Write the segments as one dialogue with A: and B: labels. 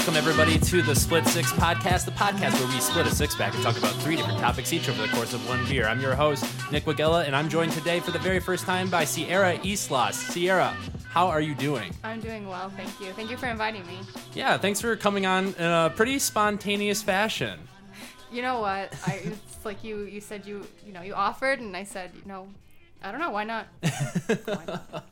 A: welcome everybody to the Split Six podcast, the podcast where we split a six pack and talk about three different topics each over the course of one beer. I'm your host, Nick Wagella, and I'm joined today for the very first time by Sierra Islas. Sierra, how are you doing?
B: I'm doing well, thank you. Thank you for inviting me.
A: Yeah, thanks for coming on in a pretty spontaneous fashion.
B: You know what? I it's like you you said you you know you offered and I said you know I don't know why not. Why not?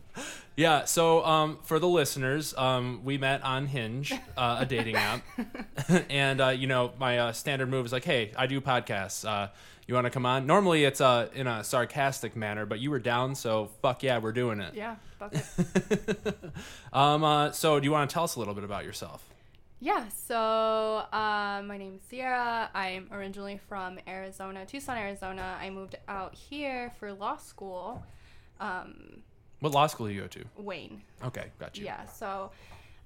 A: Yeah, so um, for the listeners, um, we met on Hinge, uh, a dating app, and uh, you know my uh, standard move is like, "Hey, I do podcasts. Uh, you want to come on?" Normally it's uh, in a sarcastic manner, but you were down, so fuck yeah, we're doing it.
B: Yeah, fuck it.
A: um, uh, so do you want to tell us a little bit about yourself?
B: Yeah, so uh, my name is Sierra. I'm originally from Arizona, Tucson, Arizona. I moved out here for law school. Um,
A: What law school do you go to?
B: Wayne.
A: Okay, got you.
B: Yeah, so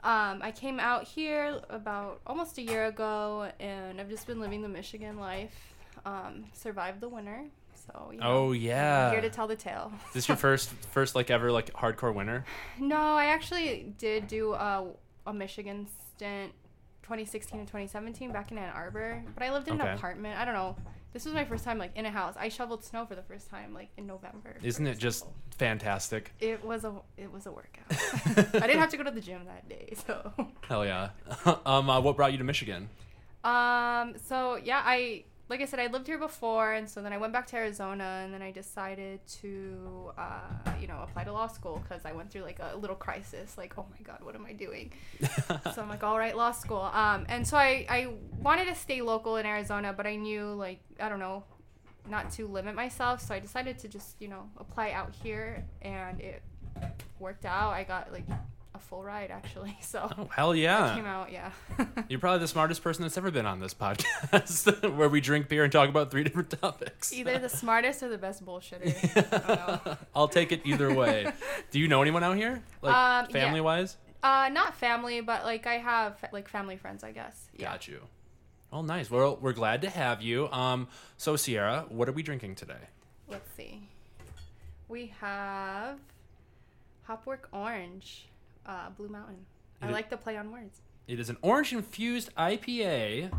B: um, I came out here about almost a year ago, and I've just been living the Michigan life. Um, survived the winter, so you know,
A: Oh
B: I'm
A: yeah.
B: here to tell the tale.
A: Is this your first, first like ever like hardcore winter?
B: No, I actually did do a, a Michigan stint 2016 and 2017 back in Ann Arbor, but I lived in
A: Okay.
B: an apartment. I don't know. This was my first time like in a house. I shoveled snow for the first time like in November.
A: Isn't it just fantastic?
B: It was a it was a workout. I didn't have to go to the gym that day, so.
A: Hell yeah. um, uh, what brought you to Michigan?
B: Um. So yeah, I like I said, I lived here before, and so then I went back to Arizona, and then I decided to, uh, you know, apply to law school because I went through like a little crisis, like, oh my god, what am I doing? so I'm like, all right, law school. Um. And so I I wanted to stay local in Arizona, but I knew like I don't know, not to limit myself, so I decided to just you know apply out here, and it worked out. I got like a full ride actually, so.
A: Oh hell
B: I came
A: yeah!
B: out, yeah.
A: You're probably the smartest person that's ever been on this podcast, where we drink beer and talk about three different topics.
B: Either the smartest or the best bullshitter. Know.
A: I'll take it either way. Do you know anyone out here, like
B: Um, yeah.
A: family wise?
B: Uh, not family, but like I have like family friends, I guess. Yeah.
A: Got you. Well, nice. Well, we're glad to have you. Um, so Sierra, what are we drinking today?
B: Let's see. We have Hopwork Orange, uh, Blue Mountain. I
A: Is
B: like the play on words.
A: It is an orange infused IPA,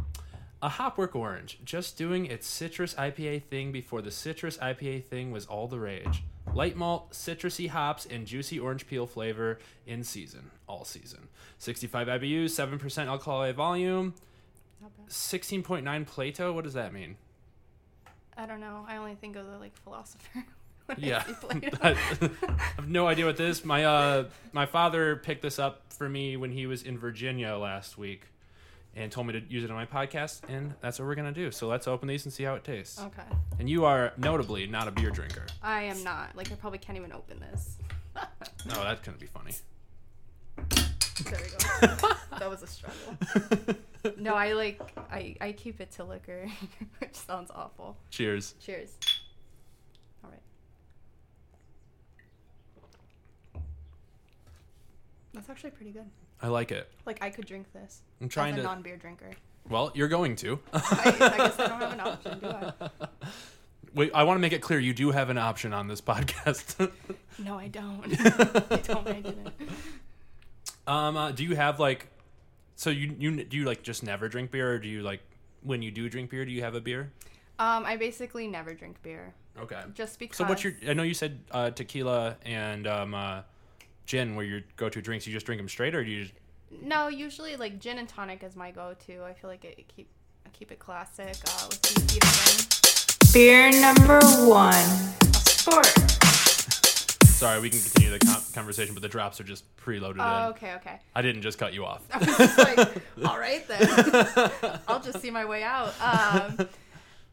A: a Hopwork Orange, just doing its citrus IPA thing before the citrus IPA thing was all the rage. Light malt, citrusy hops, and juicy orange peel flavor in season, all season. 65 IBUs, 7% alcohol by volume, 16.9 Plato. What does that mean?
B: I don't know. I only think of the like philosopher.
A: Yeah, I have no idea what this. My uh, my father picked this up for me when he was in Virginia last week, and told me to use it on my podcast, and that's what we're gonna do. So let's open these and see how it tastes.
B: okay.
A: And you are notably not a beer drinker.
B: I am not. Like I probably can't even open this.
A: No, that's gonna be funny.
B: there we go. that was a struggle. No, I like I I keep it to liquor, which sounds awful.
A: Cheers.
B: Cheers. All right. That's actually pretty good.
A: I like it.
B: Like I could drink this
A: I'm trying
B: as a
A: to.
B: non-beer drinker.
A: well, you're going to.
B: I, I guess I don't have an option, do I?
A: Wait, I want to make it clear you do have an option on this podcast.
B: No, I don't. I me I didn't.
A: um, uh, do you have like, so you you do you like just never drink beer, or do you like when you do drink beer, do you have a beer?
B: Um, I basically never drink beer,
A: Okay.
B: just because.
A: So what's your? I know you said uh, tequila and um, uh, gin were your go-to drinks. You just drink them straight, or do you? Just,
B: No, usually like gin and tonic is my go-to. I feel like it, it keep I keep it classic uh, with the heat.
C: Beer number one. Sport.
A: sorry, we can continue the con- conversation, but the drops are just preloaded
B: Oh,
A: in.
B: okay, okay.
A: I didn't just cut you off.
B: I was just like, all right then. I'll just see my way out. Um,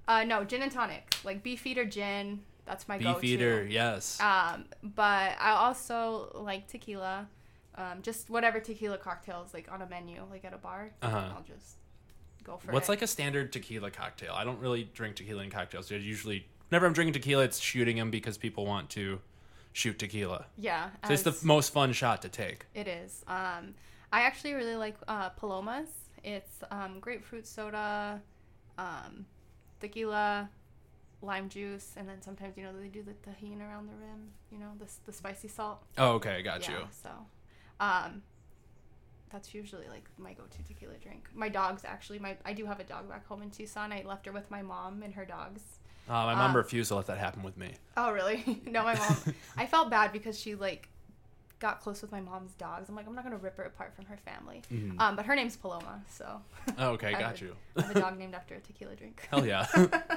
B: uh, no, gin and tonic, like beefeater gin. That's my go-to.
A: Beefeater, yes.
B: Um, but I also like tequila. Um, just whatever tequila cocktails like on a menu, like at a bar.
A: Uh-huh.
B: I'll just go for it.
A: What's
B: it.
A: like a standard tequila cocktail? I don't really drink tequila in cocktails. I usually, whenever I'm drinking tequila, it's shooting them because people want to shoot tequila.
B: yeah,
A: So it's the most fun shot to take.
B: It is. Um, I actually really like uh, Palomas. It's um, grapefruit soda, um, tequila, lime juice, and then sometimes you know they do the Tajín around the rim. You know the the spicy salt.
A: Oh, okay, got
B: yeah.
A: you.
B: So, um, That's usually like my go-to tequila drink. My dog's actually my I do have a dog back home in Tucson. I left her with my mom and her dogs.
A: Uh, my mom
B: Uh,
A: refused to let that happen with me.
B: Oh really? no, my mom. I felt bad because she like got close with my mom's dogs. I'm like, I'm not gonna rip her apart from her family.
A: Mhm.
B: Um, but her name's Paloma, so
A: Oh, okay, got you.
B: I have a dog named after a tequila drink.
A: Hell yeah.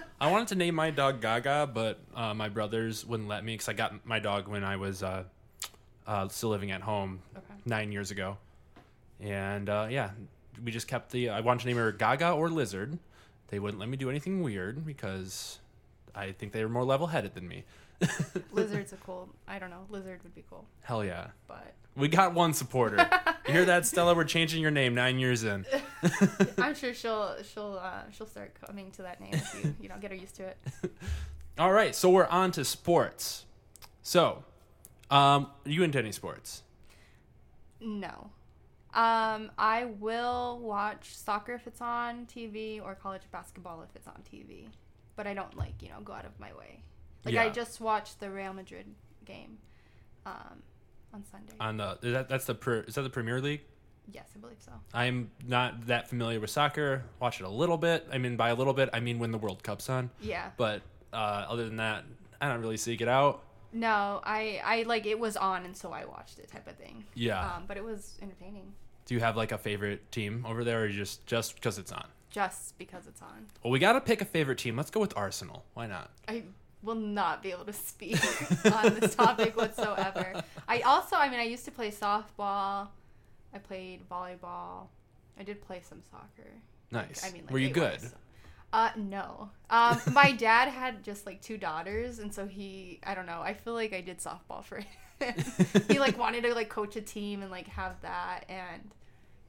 A: I wanted to name my dog Gaga, but uh, my brothers wouldn't let me because I got my dog when I was uh, uh, still living at home
B: Okay.
A: nine years ago. And uh, yeah, we just kept the. I wanted to name her Gaga or Lizard. They wouldn't let me do anything weird because I think they were more level headed than me.
B: Lizard's a cool. I don't know. Lizard would be cool,
A: Hell yeah.
B: but
A: We got one supporter. you hear that, Stella? We're changing your name nine years in.
B: I'm sure she'll she'll uh, she'll start coming to that name if you you know get her used to it.
A: All right, so we're on to sports. So, um, are you into any sports?
B: No. Um, I will watch soccer if it's on TV or college basketball if it's on TV, but I don't like you know go out of my way. Like I just watched the Real Madrid game, um, on Sunday.
A: On the is that that's the is that the Premier League?
B: yes, I believe so.
A: I'm not that familiar with soccer. Watch it a little bit. I mean, by a little bit, I mean when the World Cup's on.
B: Yeah.
A: But uh, other than that, I don't really seek it out.
B: No, I I like it was on and so I watched it type of thing.
A: Yeah.
B: Um, but it was entertaining
A: Do you have like a favorite team over there, or just just because it's on?
B: just because it's on.
A: Well, we got to pick a favorite team. Let's go with Arsenal. Why not?
B: I will not be able to speak on this topic whatsoever. I also, I mean, I used to play softball. I played volleyball. I did play some soccer.
A: Nice.
B: I mean, like
A: Were you good?
B: Uh, no. Um, my dad had just like two daughters, and so he, I don't know. I feel like I did softball for him. he like wanted to like coach a team and like have that, and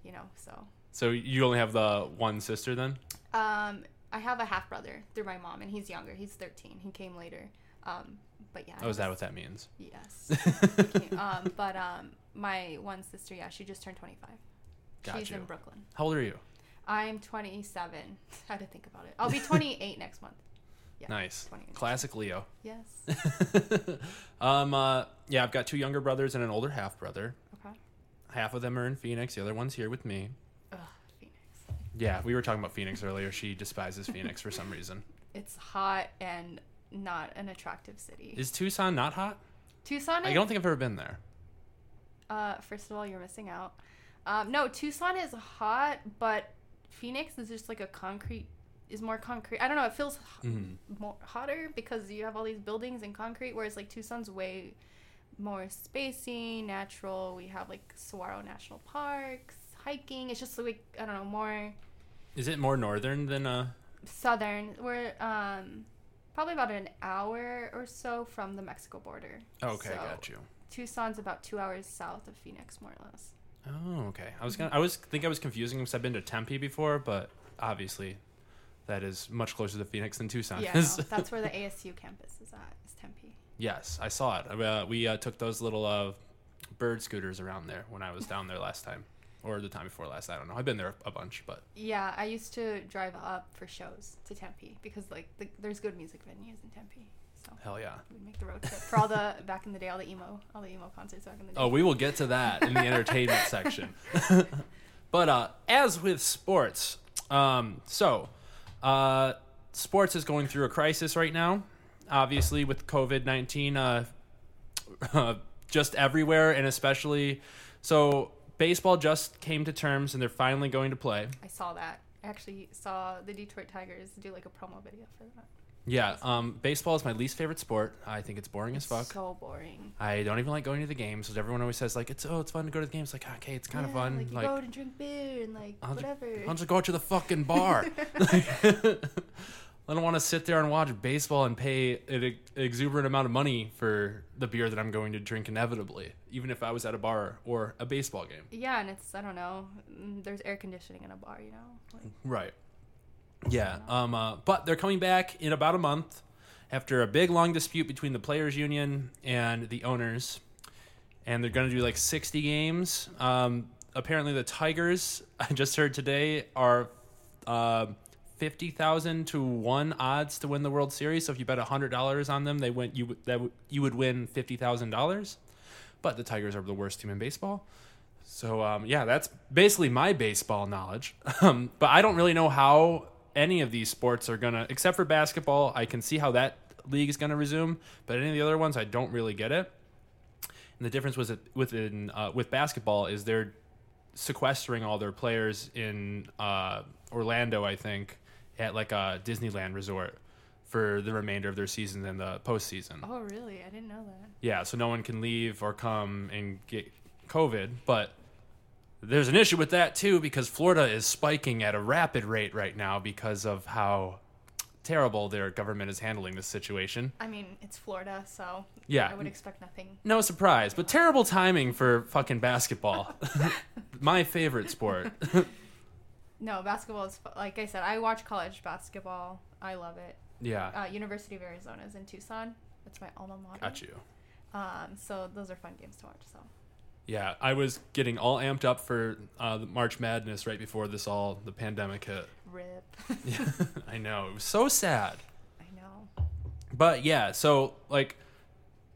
B: you know, so
A: So you only have the one sister then?
B: um, I have a half brother through my mom, and he's younger. He's thirteen. He came later. Um, but yeah.
A: Oh, is that what that means?
B: Yes. Um, but um, my one sister, yeah, she just turned twenty five.
A: Got
B: She's
A: you.
B: in Brooklyn.
A: How old are you?
B: I'm 27. I had to think about it. I'll be 28 next month. Yeah.
A: Nice.
B: 28.
A: Classic Leo.
B: Yes.
A: um, uh, yeah, I've got two younger brothers and an older half brother.
B: Okay.
A: Half of them are in Phoenix. The other one's here with me. Yeah, we were talking about Phoenix earlier. She despises Phoenix for some reason.
B: It's hot and not an attractive city.
A: Is Tucson not hot?
B: Tucson
A: I don't think I've ever been there.
B: uh, first of all, you're missing out. Um, no, Tucson is hot, but Phoenix is just like a concrete, is more concrete. I don't know, it feels h-
A: Mhm.
B: more hotter because you have all these buildings and concrete, whereas like Tucson's way more spacey, natural. We have like Saguaro National Parks, hiking. It's just like, I don't know, more
A: Is it more northern than uh?
B: southern. We're um, probably about an hour or so from the Mexico border.
A: Okay,
B: So,
A: got you.
B: Tucson's about two hours south of Phoenix, more or less.
A: Oh, okay. I was gonna. I was think I was confusing because I've been to Tempe before, but obviously, that is much closer to Phoenix than Tucson
B: Yeah, no, that's where the ASU campus is at. Is Tempe.
A: yes, I saw it. Uh, we uh, took those little uh, bird scooters around there when I was down there last time, or the time before last. I don't know. I've been there a bunch, but
B: Yeah, I used to drive up for shows to Tempe because like the, there's good music venues in Tempe. So
A: hell yeah.
B: we'd make the road trip for all the back in the day, all the emo, all the emo concerts back in the day.
A: Oh, we will get to that in the entertainment section. but uh, as with sports, um, so uh, sports is going through a crisis right now. Obviously, with COVID nineteen, uh, uh, just everywhere, and especially so. Baseball just came to terms, and they're finally going to play.
B: I saw that. I actually saw the Detroit Tigers do like a promo video for that.
A: Yeah, um, baseball is my least favorite sport. I think it's boring as fuck.
B: So boring.
A: I don't even like going to the games because everyone always says like it's oh it's fun to go to the games. Like okay, it's kind of fun.
B: Like you
A: like
B: go out and drink beer and like
A: I'll
B: whatever.
A: I'll just go out to the fucking bar. I don't want to sit there and watch baseball and pay an exuberant amount of money for the beer that I'm going to drink inevitably, even if I was at a bar or a baseball game.
B: yeah, and it's I don't know. mm, There's air conditioning in a bar, you know. Like,
A: Right. Yeah. Um. Uh, but they're coming back in about a month after a big long dispute between the players' union and the owners, and they're going to do like 60 games. Um. Apparently, the Tigers I just heard today are. Uh, Fifty thousand to one odds to win the World Series. So if you bet hundred dollars on them, they win. You that you would win fifty thousand dollars. But the Tigers are the worst team in baseball. So um, yeah, that's basically my baseball knowledge. Um, but I don't really know how any of these sports are gonna, except for basketball. I can see how that league is gonna resume, but any of the other ones, I don't really get it. And the difference was within uh, with basketball is they're sequestering all their players in uh, Orlando, I think, at like a Disneyland resort for the remainder of their season and the postseason.
B: Oh, really? I didn't know that.
A: Yeah, so no one can leave or come and get COVID, but there's an issue with that too because Florida is spiking at a rapid rate right now because of how terrible their government is handling this situation.
B: I mean, it's Florida, so
A: Yeah.
B: I would expect nothing.
A: No surprise, but terrible timing for fucking basketball. My favorite sport.
B: No, basketball is like I said. I watch college basketball. I love it.
A: yeah,
B: Uh, University of Arizona is in Tucson. That's my alma mater.
A: got you.
B: Um, so those are fun games to watch. So
A: Yeah, I was getting all amped up for uh, the March Madness right before this all the pandemic hit.
B: rip.
A: Yeah, I know it was so sad.
B: I know.
A: But yeah, so like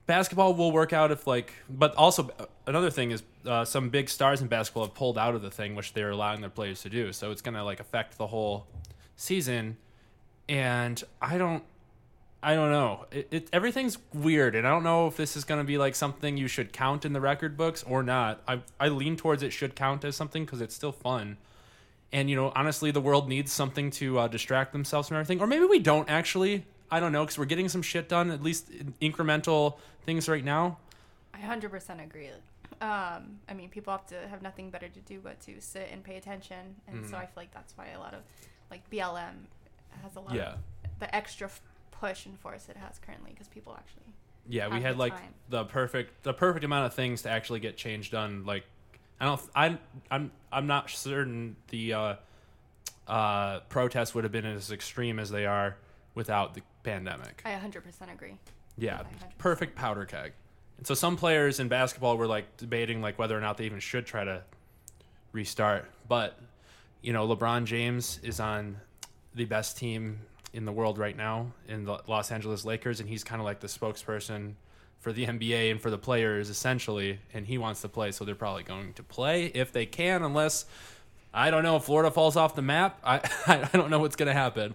A: basketball will work out if like, but also uh, another thing is uh, some big stars in basketball have pulled out of the thing, which they're allowing their players to do. So it's gonna like affect the whole season, and I don't. I don't know. It, it everything's weird, and I don't know if this is going to be like something you should count in the record books or not. I I lean towards it should count as something because it's still fun, and you know, honestly, the world needs something to uh, distract themselves from everything, or maybe we don't actually. I don't know because we're getting some shit done, at least incremental things right now.
B: I hundred percent agree. Um, I mean, people have to have nothing better to do but to sit and pay attention, and
A: Mm-hmm.
B: so I feel like that's why a lot of like BLM has a lot
A: Yeah.
B: of the extra f- push and force it has currently because people actually.
A: Yeah, we had
B: the
A: like
B: time.
A: the perfect the perfect amount of things to actually get change done. Like I don't I I'm I'm not certain the uh, uh, protests would have been as extreme as they are without the pandemic.
B: I hundred percent agree.
A: Yeah,
B: 100%.
A: perfect powder keg. And so some players in basketball were like debating like whether or not they even should try to restart. But you know, LeBron James is on the best team in the world right now in the Los Angeles Lakers, and he's kind of like the spokesperson for the NBA and for the players essentially. And he wants to play, so they're probably going to play if they can, unless I don't know if Florida falls off the map. I I don't know what's gonna happen.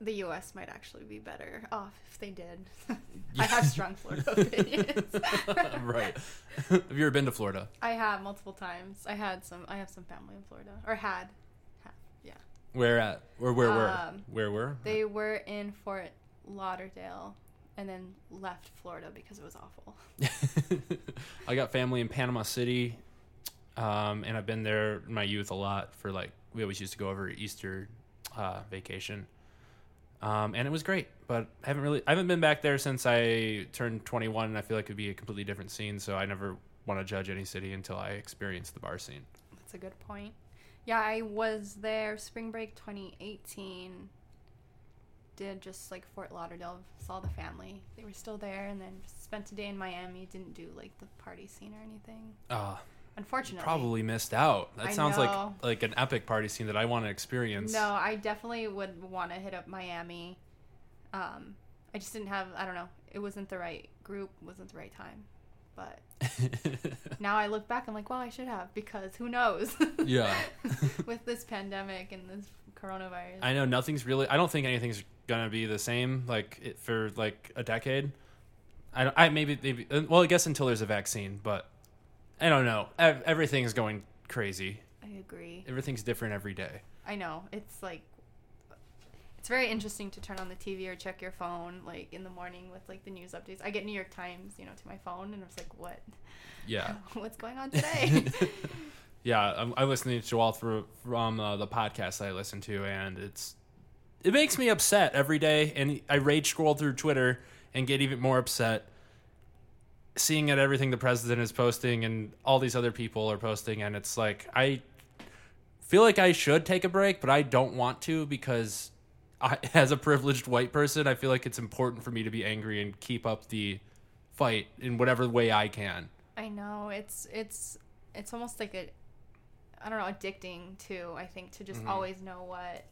B: The U.S. might actually be better off if they did. I have strong Florida opinions.
A: right. Have you ever been to Florida?
B: I have multiple times. I had some. I have some family in Florida, or had. had yeah.
A: Where at? Or where were?
B: Um,
A: Where were?
B: They were in Fort Lauderdale, and then left Florida because it was awful.
A: I got family in Panama City, um, and I've been there in my youth a lot for like we always used to go over Easter uh, vacation, um, and it was great. But I haven't really I haven't been back there since I turned 21, and I feel like it'd be a completely different scene. So I never want to judge any city until I experience the bar scene.
B: That's a good point. Yeah, I was there spring break 2018. Did just like Fort Lauderdale, saw the family. They were still there, and then spent a day in Miami. Didn't do like the party scene or anything.
A: Uh,
B: Unfortunately,
A: probably missed out. That
B: I
A: sounds like
B: know.
A: like an epic party scene that I want to experience.
B: No, I definitely would want to hit up Miami. Um, I just didn't have. I don't know. It wasn't the right group. Wasn't the right time. But now I look back. I'm like, well, I should have because who knows?
A: Yeah.
B: With this pandemic and this coronavirus.
A: I know nothing's really. I don't think anything's gonna be the same like it, for like a decade. I don't. I maybe maybe. uh, Well, I guess until there's a vaccine, but I don't know. Ev- is going crazy.
B: I agree.
A: Everything's different every day.
B: I know. It's like it's very interesting to turn on the TV or check your phone like in the morning with like the news updates. I get New York Times, you know, to my phone and I was like, "What?
A: Yeah.
B: What's going on today?"
A: yeah, I'm, I'm listening to Joel through from uh, the podcast I listen to, and it's it makes me upset every day, and I rage scroll through Twitter and get even more upset seeing at everything the president is posting and all these other people are posting, and it's like I feel like I should take a break, but I don't want to because I, as a privileged white person, I feel like it's important for me to be angry and keep up the fight in whatever way I can.
B: I know. It's it's it's almost like a I don't know, addicting too, I think, to just
A: Mhm.
B: always know what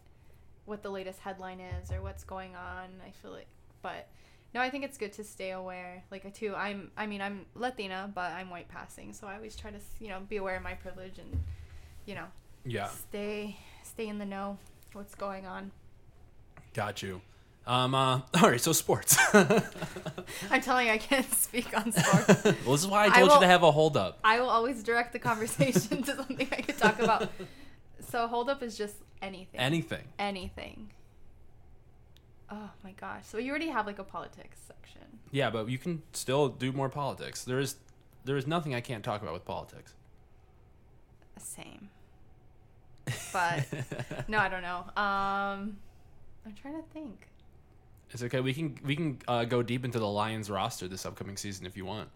B: what the latest headline is or what's going on. I feel like but No, I think it's good to stay aware. Like I too, I'm. I mean, I'm Latina, but I'm white passing, so I always try to, you know, be aware of my privilege and, you know,
A: Yeah,
B: stay stay in the know. What's going on?
A: got you. Um, uh, all right, so sports.
B: I'm telling you, I can't speak on sports.
A: well, this is why I
B: I
A: told you to have a hold up.
B: I will always direct the conversation to something I could talk about. So hold up is just anything.
A: Anything.
B: anything. Oh my gosh. So you already have like a politics section.
A: Yeah, but you can still do more politics. There is there is nothing I can't talk about with politics.
B: Same. But no, I don't know. Um I'm trying to think.
A: It's okay. We can we can uh, go deep into the Lions roster this upcoming season if you want.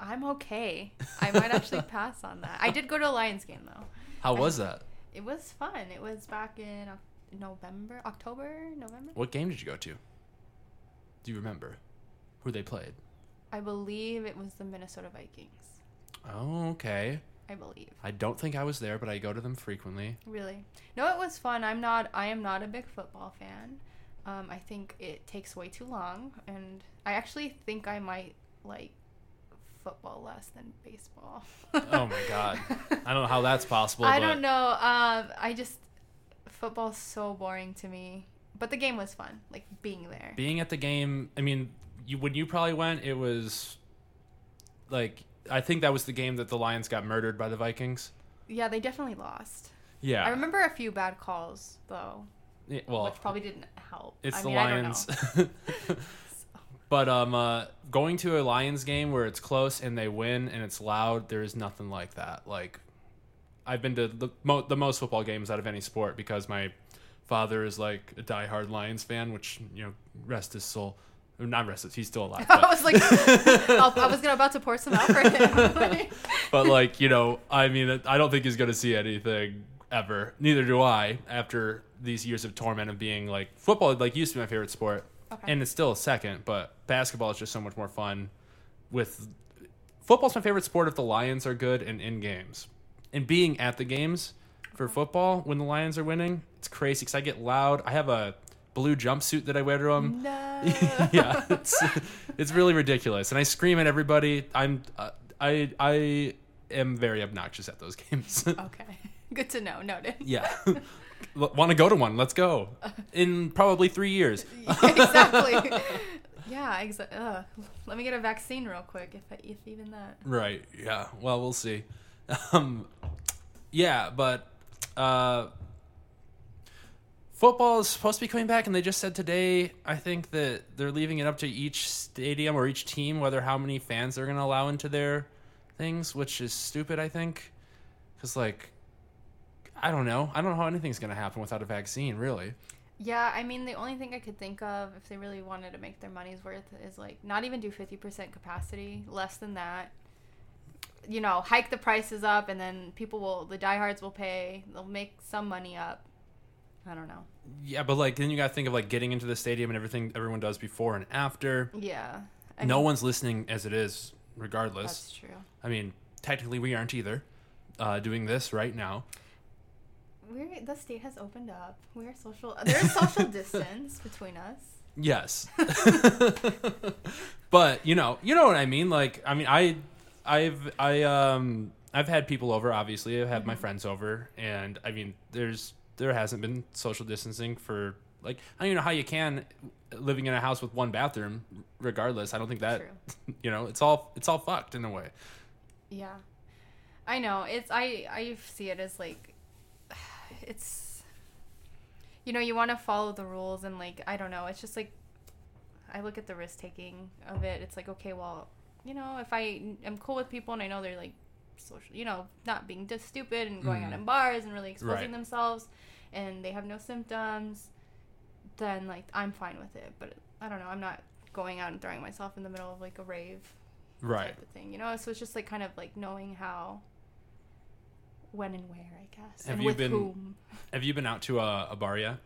B: I'm okay. I might actually pass on that. I did go to a Lions game though.
A: How was that?
B: It was fun. It was back in Oc- November, October, November.
A: What game did you go to? Do you remember who they played?
B: I believe it was the Minnesota Vikings.
A: Oh, okay.
B: I believe.
A: I don't think I was there, but I go to them frequently.
B: Really? No, it was fun. I'm not. I am not a big football fan. Um, I think it takes way too long, and I actually think I might like football less than baseball.
A: Oh my god. I don't know how that's possible.
B: I
A: but
B: don't know. Um, I just football's so boring to me. But the game was fun, like being there.
A: Being at the game, I mean, you when you probably went, it was like I think that was the game that the Lions got murdered by the Vikings.
B: yeah, they definitely lost.
A: Yeah.
B: I remember a few bad calls though,
A: Yeah, well,
B: which probably didn't help.
A: it's
B: I
A: the
B: mean, I don't
A: Lions.
B: know.
A: but um, uh, going to a Lions game where it's close and they win and it's loud, there is nothing like that. Like, I've been to the, mo- the most football games out of any sport because my father is like a diehard Lions fan, which you know, rest his soul. Not rest his, he's still alive.
B: I was like, I was gonna about to pour some out for him.
A: but like you know, I mean, I don't think he's gonna see anything ever. Neither do I. After these years of torment of being like football, like used to be my favorite sport,
B: Okay.
A: and it's still a second. But basketball is just so much more fun. With football's my favorite sport if the Lions are good and in games, and being at the games for football when the Lions are winning, it's crazy because I get loud. I have a blue jumpsuit that I wear to them.
B: no.
A: yeah, it's it's really ridiculous, and I scream at everybody. I'm uh, I I am very obnoxious at those games.
B: Okay. Good to know. Noted.
A: yeah, want to go to one? Let's go in probably three years.
B: exactly. Yeah, exactly. Let me get a vaccine real quick, if I, if even that.
A: Right. Yeah. Well, we'll see. Um, yeah, but uh, football is supposed to be coming back, and they just said today. I think that they're leaving it up to each stadium or each team whether how many fans they're going to allow into their things, which is stupid. I think because like. I don't know. I don't know how anything's going to happen without a vaccine, really.
B: Yeah, I mean, the only thing I could think of if they really wanted to make their money's worth is like not even do 50% capacity, less than that. You know, hike the prices up, and then people will, the diehards will pay. They'll make some money up. I don't know.
A: Yeah, but like then you got to think of like getting into the stadium and everything everyone does before and after.
B: Yeah. I
A: no
B: mean,
A: one's listening as it is, regardless.
B: That's true.
A: I mean, technically, we aren't either uh, doing this right now.
B: We're, the state has opened up. We're social. There's social distance between us.
A: Yes, but you know, you know what I mean. Like, I mean, I, I've, I, um, I've had people over. Obviously, I've had my friends over, and I mean, there's there hasn't been social distancing for like I don't even know how you can living in a house with one bathroom. Regardless, I don't think that
B: True.
A: you know it's all it's all fucked in a way.
B: Yeah, I know. It's I I see it as like, it's, you know, you want to follow the rules and like I don't know. It's just like, I look at the risk taking of it. It's like okay, well, you know, if I am cool with people and I know they're like social, you know, not being just stupid and going out
A: Mhm.
B: in bars and really exposing
A: Right.
B: themselves, and they have no symptoms, then like I'm fine with it. But I don't know. I'm not going out and throwing myself in the middle of like a rave
A: Right.
B: type of thing, you know. So it's just like kind of like knowing how, when and where, I guess,
A: Have
B: and
A: you
B: with
A: been-
B: whom.
A: Have you been out to a, a bar yet?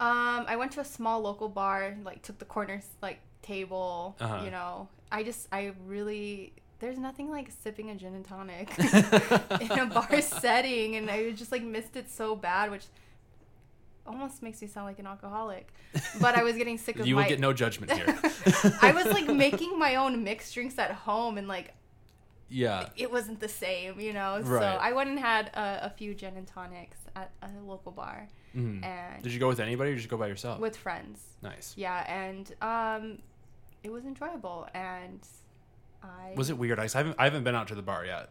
B: Um, I went to a small local bar, like took the corner like table,
A: Uh-huh.
B: you know. I just, I really, there's nothing like sipping a gin and tonic in a bar setting, and I just like missed it so bad. Which, almost makes me sound like an alcoholic. But I was getting sick of
A: you
B: my.
A: will get no judgment here.
B: I was like making my own mixed drinks at home, and like
A: yeah.
B: it wasn't the same, you know.
A: right.
B: So I went and had a, a few gin and tonics at a local bar,
A: Mhm.
B: and
A: Did you go with anybody or did you go by yourself?
B: with friends.
A: nice.
B: Yeah, and um, it was enjoyable, and I
A: Was it weird? I haven't, I haven't been out to the bar yet.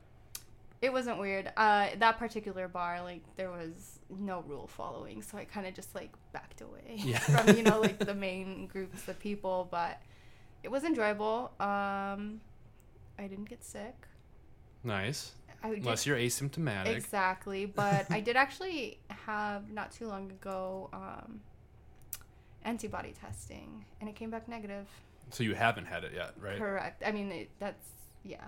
B: It wasn't weird. Uh, that particular bar, like there was no rule following, so I kind of just like backed away
A: Yeah.
B: from you know like the main groups of people. But it was enjoyable. Um, I didn't get sick.
A: Nice.
B: I did-
A: Unless you're asymptomatic.
B: exactly, but I did actually have not too long ago um, antibody testing, and it came back negative.
A: So you haven't had it yet, right?
B: Correct. I mean, it, that's yeah.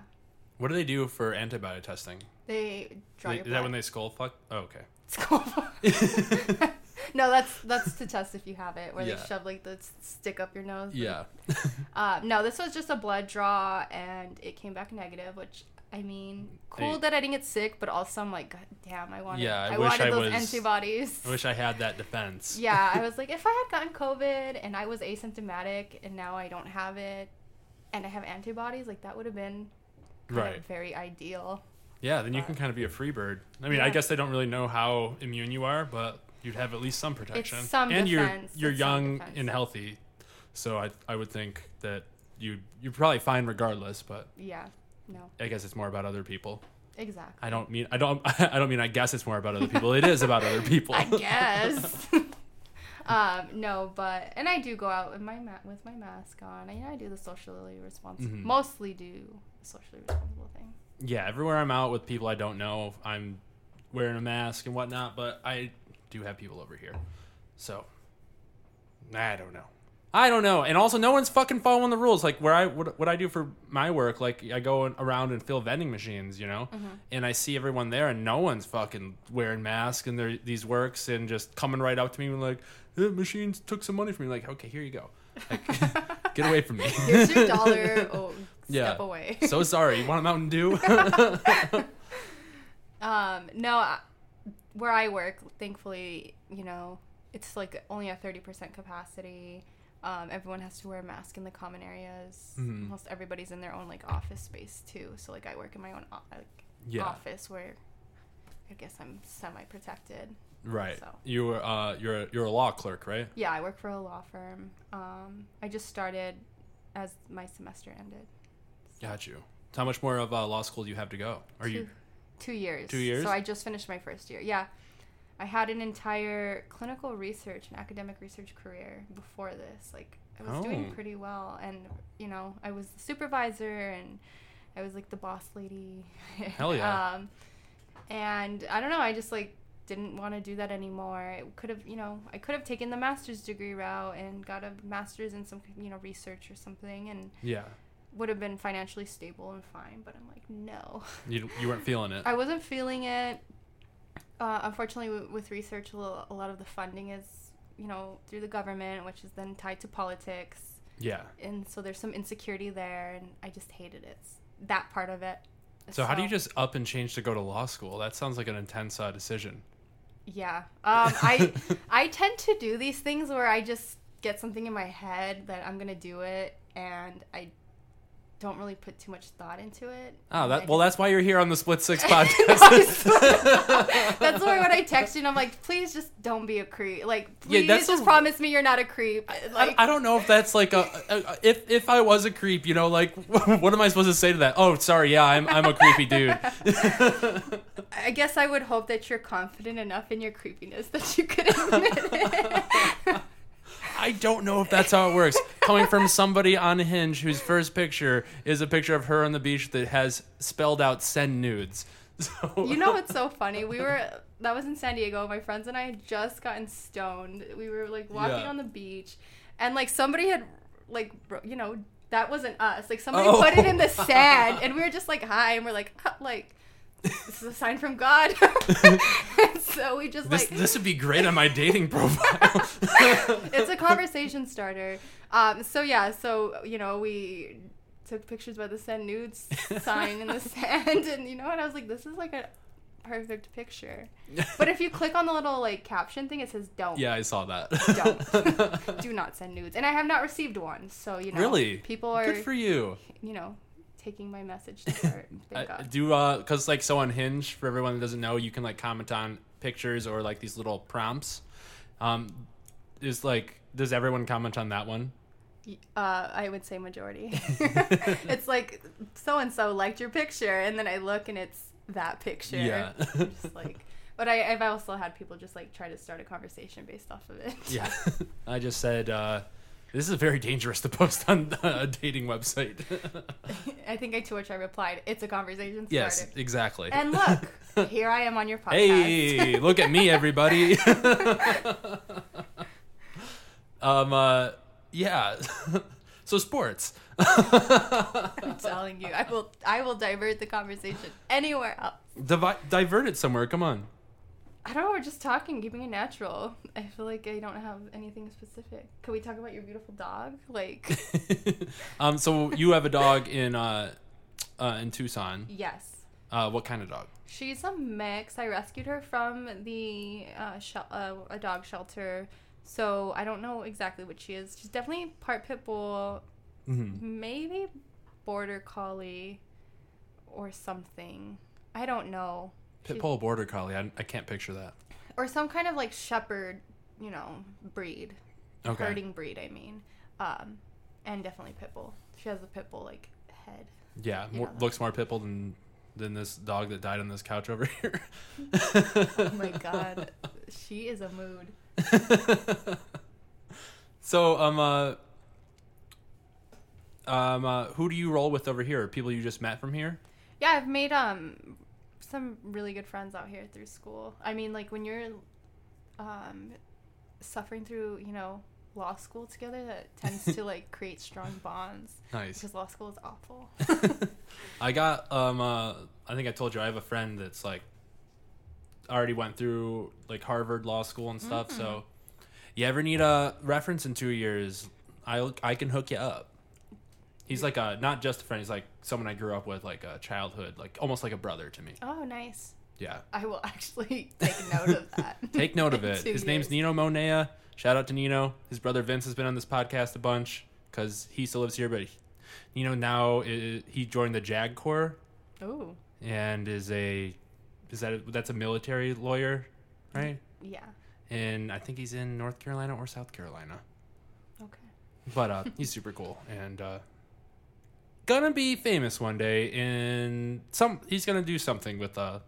A: What do they do for antibody testing?
B: They draw
A: They-
B: your
A: is that when they skull fuck? Oh, okay.
B: It's called. no, that's that's to test if you have it, where
A: Yeah.
B: they shove like the stick up your nose.
A: yeah.
B: Uh, no, this was just a blood draw, and it came back negative. Which I mean, cool that I didn't get sick, but also I'm like, God damn, I wanted.
A: Yeah, I
B: I, wanted
A: I
B: those
A: was-
B: antibodies.
A: I wish I had that defense.
B: yeah, I was like, if I had gotten COVID and I was asymptomatic, and now I don't have it, and I have antibodies, like that would have been
A: Right.
B: very ideal.
A: Yeah, then you can kind of be a free bird. I mean, I guess they don't really know how immune you are, but you'd have at least some protection.
B: some
A: and
B: defense.
A: you're you're
B: It's
A: young and healthy, so I I would think that you you're probably fine regardless. But
B: Yeah. No.
A: I guess it's more about other people.
B: Exactly.
A: I don't mean I don't I don't mean I guess it's more about other people. It is about other people.
B: I guess. um, no, but and I do go out with my ma- with my mask on. I, I do the socially responsible,
A: Mhm.
B: mostly do the socially responsible thing.
A: yeah, everywhere I'm out with people I don't know, I'm wearing a mask and whatnot. But I do have people over here, so I don't know. I don't know. And also, no one's fucking following the rules. Like where I what, what I do for my work, like I go around and fill vending machines, you know, and I see everyone there, and no one's fucking wearing masks and they're these works and just coming right up to me and like, eh, machines took some money from me. Like, okay, here you go. Like, get away from me.
B: Here's your dollar. Oh,
A: Yeah.
B: step away.
A: so sorry. You want a Mountain Dew?
B: um, no, where I work, thankfully, you know, it's like only a thirty percent capacity. Um, everyone has to wear a mask in the common areas.
A: Mhm.
B: Almost everybody's in their own like office space too. So like I work in my own o- like
A: Yeah.
B: office where I guess I'm semi protected.
A: right.
B: So.
A: You were uh, you're a, you're a law clerk, right?
B: Yeah, I work for a law firm. Um, I just started as my semester ended.
A: Got you. How much more of uh, law school do you have to go? Are
B: two,
A: you?
B: two years?
A: Two years?
B: So I just finished my first year. Yeah, I had an entire clinical research and academic research career before this. Like I was doing
A: Oh.
B: pretty well, and you know I was the supervisor and I was like the boss lady.
A: Hell yeah.
B: um, and I don't know. I just like didn't want to do that anymore. I could have, you know, I could have taken the master's degree route and got a master's in some, you know, research or something, and
A: Yeah.
B: would have been financially stable and fine. But I'm like, no,
A: You you weren't feeling it.
B: I wasn't feeling it. Uh, unfortunately, w- with research, a lo- a lot of the funding is, you know, through the government, which is then tied to politics,
A: yeah.
B: and so there's some insecurity there, and I just hated it. That part of it.
A: So how do you just up and change to go to law school? That sounds like an intense uh, decision.
B: Yeah. Um, I I tend to do these things where I just get something in my head that I'm gonna do it, and I don't really put too much thought into it.
A: Oh, that well, that's why you're here on the Split Six podcast.
B: That's why when I text you, and I'm like, please just don't be a creep. Like,
A: Yeah,
B: please
A: that's
B: just
A: a-
B: promise me you're not a creep. Like,
A: I, I don't know if that's like a, a, a- if if I was a creep, you know, like what am I supposed to say to that? Oh, sorry, yeah, I'm I'm a creepy dude.
B: I guess I would hope that you're confident enough in your creepiness that you could admit it.
A: I don't know if that's how it works. Coming from somebody on Hinge whose first picture is a picture of her on the beach that has spelled out "send nudes." So
B: You know what's so funny? We were that was in San Diego. My friends and I had just gotten stoned. We were like walking
A: Yeah.
B: on the beach, and like somebody had like you know that wasn't us. Like somebody
A: Oh.
B: put it in the sand, and we were just like hi, and we're like like this is a sign from God. so we just
A: this
B: like
A: this would be great on my dating profile.
B: it's a conversation starter. Um, so yeah, so you know we took pictures by the send nudes sign in the sand, and you know, what I was like, this is like a perfect picture. But if you click on the little like caption thing, it says don't.
A: Yeah, I saw that.
B: Don't. Do not send nudes. And I have not received one. So, you know.
A: really?
B: People are,
A: Good for you.
B: you know, taking my message to heart.
A: I,
B: Thank God.
A: do uh, cause like so on Hinge for everyone that doesn't know, you can like comment on pictures or like these little prompts. Um, is like, does everyone comment on that one?
B: Uh, I would say majority. it's like so and so liked your picture, and then I look and it's that picture.
A: Yeah.
B: I'm just like, but I, I've also had people just like try to start a conversation based off of it.
A: Yeah, I just said uh, this is very dangerous to post on a dating website.
B: I think I to which I replied, "It's a conversation starter."
A: yes, exactly.
B: And look, here I am on your podcast.
A: Hey, look at me, everybody. um, uh, yeah. so sports.
B: I'm telling you, I will. I will divert the conversation anywhere else.
A: Divi- divert it somewhere. Come on.
B: I don't know. We're just talking, keeping it natural. I feel like I don't have anything specific. Can we talk about your beautiful dog? Like,
A: um, so you have a dog in uh, uh, in Tucson.
B: yes.
A: Uh, what kind of dog?
B: She's a mix. I rescued her from the uh, shel- uh, a dog shelter, so I don't know exactly what she is. She's definitely part pit bull,
A: Mm-hmm.
B: maybe border collie, or something. I don't know.
A: Pit bull border collie. I, I can't picture that.
B: or some kind of like shepherd, you know, breed,
A: Okay.
B: herding breed. I mean, um, and definitely pit bull. She has the pit bull like head.
A: Yeah, more,
B: know
A: looks more pit bull than than this dog that died on this couch over here.
B: Oh my god, she is a mood.
A: so um uh um uh, who do you roll with over here? People you just met from here?
B: Yeah, I've made um some really good friends out here through school. I mean, like when you're um suffering through, you know, law school together, that tends to like create strong bonds
A: Nice.
B: because law school is awful.
A: I got um uh I think I told you I have a friend that's like already went through like Harvard law school and stuff. So you ever need a reference in two years, I I can hook you up. He's like a not just a friend. He's like someone I grew up with, like a childhood, like almost like a brother to me.
B: oh, nice.
A: Yeah.
B: I will actually take note of that.
A: Take note of it. His name's. Nino Monea. Shout out to Nino. His brother Vince has been on this podcast a bunch because he still lives here, but he, Nino now i he joined the JAG Corps
B: Ooh,
A: and is a is that a, that's a military lawyer, right?
B: yeah.
A: And I think he's in North Carolina or South Carolina.
B: Okay.
A: But uh, he's super cool and uh, gonna be famous one day. And some he's gonna do something with uh,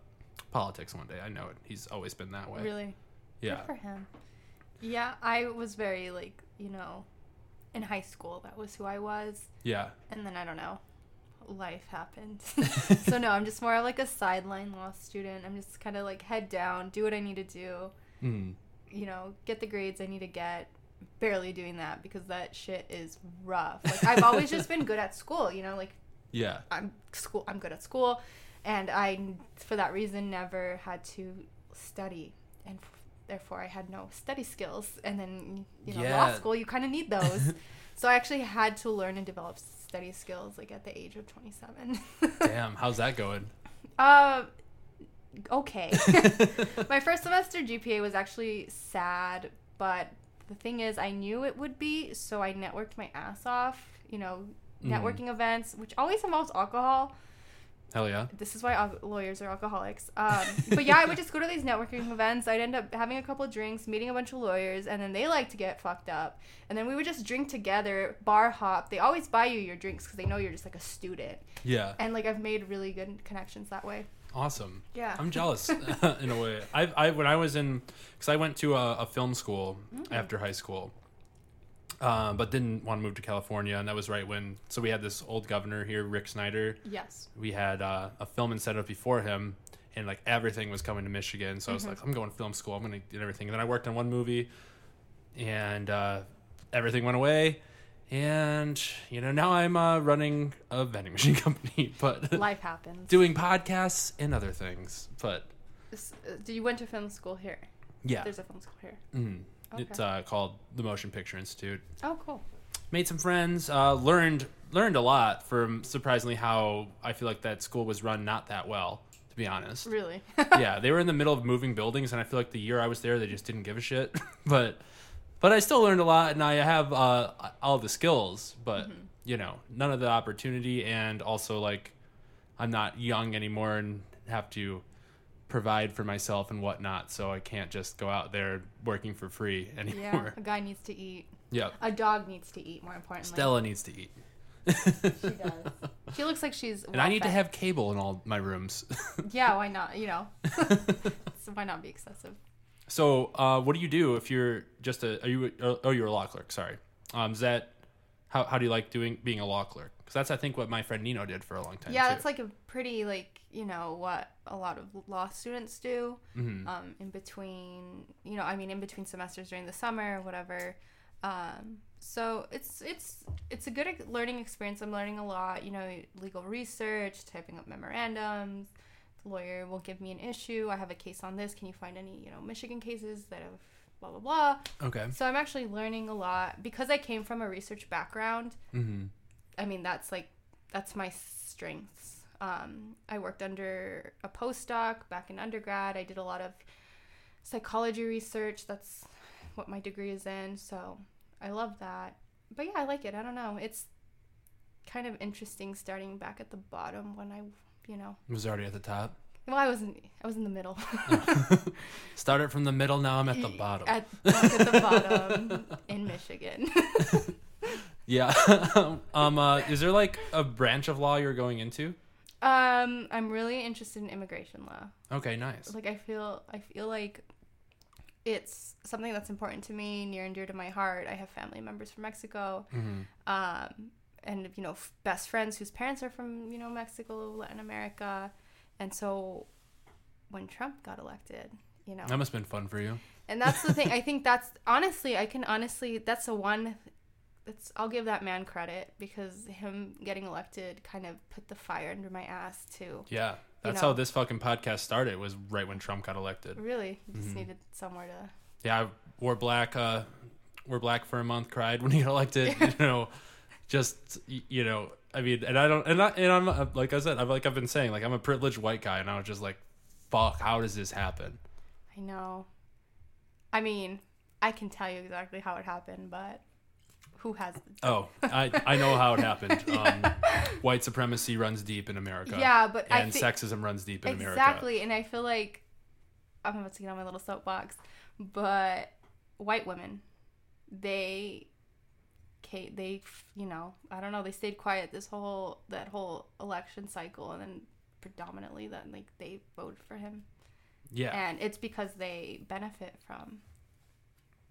A: politics one day. I know it. He's always been that way.
B: Really?
A: Yeah.
B: Good for him. Yeah, I was very like, you know, in high school that was who I was.
A: Yeah.
B: And then I don't know, life happened. so no, I'm just more like a sideline law student. I'm just kind of like head down, do what I need to do,
A: Mm.
B: you know, get the grades I need to get. Barely doing that because that shit is rough. Like I've always just been good at school, you know, like
A: Yeah.
B: I'm school I'm good at school and I for that reason never had to study and f- therefore I had no study skills and then you know law school you kind of need those. so I actually had to learn and develop study skills like at the age of 27.
A: Damn. How's that going?
B: uh okay. My first semester GPA was actually sad, but the thing is I knew it would be, so I networked my ass off, you know,
A: Mhm.
B: networking events, which always involves alcohol
A: Hell yeah.
B: this is why al- lawyers are alcoholics. Um, but yeah, I would just go to these networking events. I'd end up having a couple of drinks, meeting a bunch of lawyers, and then they like to get fucked up. And then we would just drink together, bar hop. They always buy you your drinks because they know you're just like a student.
A: Yeah.
B: And like I've made really good connections that way.
A: Awesome.
B: Yeah.
A: I'm jealous in a way. I, I when I was in because I went to a, a film school
B: Mm.
A: after high school, uh, but didn't want to move to California, and that was right when. So we had this old governor here, Rick Snyder.
B: Yes.
A: We had uh, a film incentive before him, and like everything was coming to Michigan. So I
B: Mm-hmm.
A: was like, I'm going to film school. I'm going to do everything. And then I worked on one movie, and uh, everything went away. And you know now I'm uh, running a vending machine company, but
B: Life happens.
A: doing podcasts and other things. But
B: uh, Do you went to film school here?
A: yeah,
B: There's a film school here.
A: Mhm. it's uh, called the Motion Picture Institute.
B: Oh, cool.
A: Made some friends, uh, learned learned a lot from surprisingly how I feel like that school was run not that well. to be honest.
B: Really?
A: yeah, they were in the middle of moving buildings, and I feel like the year I was there, they just didn't give a shit. but but I still learned a lot, and I have uh, all the skills, but
B: Mm-hmm.
A: you know, none of the opportunity, and also like I'm not young anymore and have to provide for myself and whatnot, so I can't just go out there working for free anymore. yeah.
B: A guy needs to eat.
A: Yeah,
B: A dog needs to eat. More importantly.
A: Stella needs to eat,
B: She does. She looks like she's.
A: and I need to have cable in all my rooms.
B: Yeah. Why not? You know. so why not be excessive?
A: So, uh, what do you do if you're just a? Are you? Oh, oh, you're a law clerk. Sorry. Um, is that how? How do you like doing being a law clerk? Because that's I think what my friend Nino did for a long time.
B: yeah,
A: too.
B: that's like a pretty like you know what a lot of law students do.
A: Mhm.
B: Um, in between, you know, I mean, in between semesters during the summer or whatever. Um, so it's it's it's a good learning experience. I'm learning a lot. You know, legal research, typing up memorandums. Lawyer will give me an issue. I have a case on this. Can you find any you know Michigan cases that have blah blah blah.
A: okay.
B: So I'm actually learning a lot because I came from a research background.
A: Mm-hmm.
B: I mean, that's like that's my strengths. Um, I worked under a postdoc back in undergrad. I did a lot of psychology research. That's what my degree is in. So I love that. But yeah, I like it. I don't know. It's kind of interesting starting back at the bottom when I, you know,
A: Was already at the top.
B: well, I wasn't. I was in the middle.
A: Started from the middle. Now I'm at the bottom.
B: At, at the bottom in Michigan.
A: yeah. um. Uh, is there like a branch of law you're going into?
B: um, I'm really interested in immigration law.
A: Okay. Nice.
B: like i feel i feel like it's something that's important to me near and dear to my heart i have family members from mexico
A: Mm-hmm.
B: um, and you know f- best friends whose parents are from you know mexico latin america and so when trump got elected you know
A: That must have been fun for you.
B: and that's the thing i think that's honestly i can honestly that's the one that's i'll give that man credit because him getting elected kind of put the fire under my ass too
A: Yeah. That's
B: know.
A: how this fucking podcast started. Was right when Trump got elected.
B: really you just
A: Mhm.
B: needed somewhere to
A: yeah, I wore black. Uh, wore black for a month. Cried when he got elected. you know, just you know. I mean, and I don't, and I, and I'm uh, like I said, I'm like I've been saying, like I'm a privileged white guy, and I was just like, fuck, how does this happen?
B: I know. I mean, I can tell you exactly how it happened, but who has?
A: Oh, I I know how it happened. Um, white supremacy runs deep in America.
B: Yeah, but
A: and
B: think
A: sexism runs deep in America.
B: exactly, and I feel like I'm about to get on my little soapbox, but white women, they, ca- they, you know, I don't know, they stayed quiet this whole that whole election cycle, and then predominantly then like they voted for him.
A: Yeah,
B: and it's because they benefit from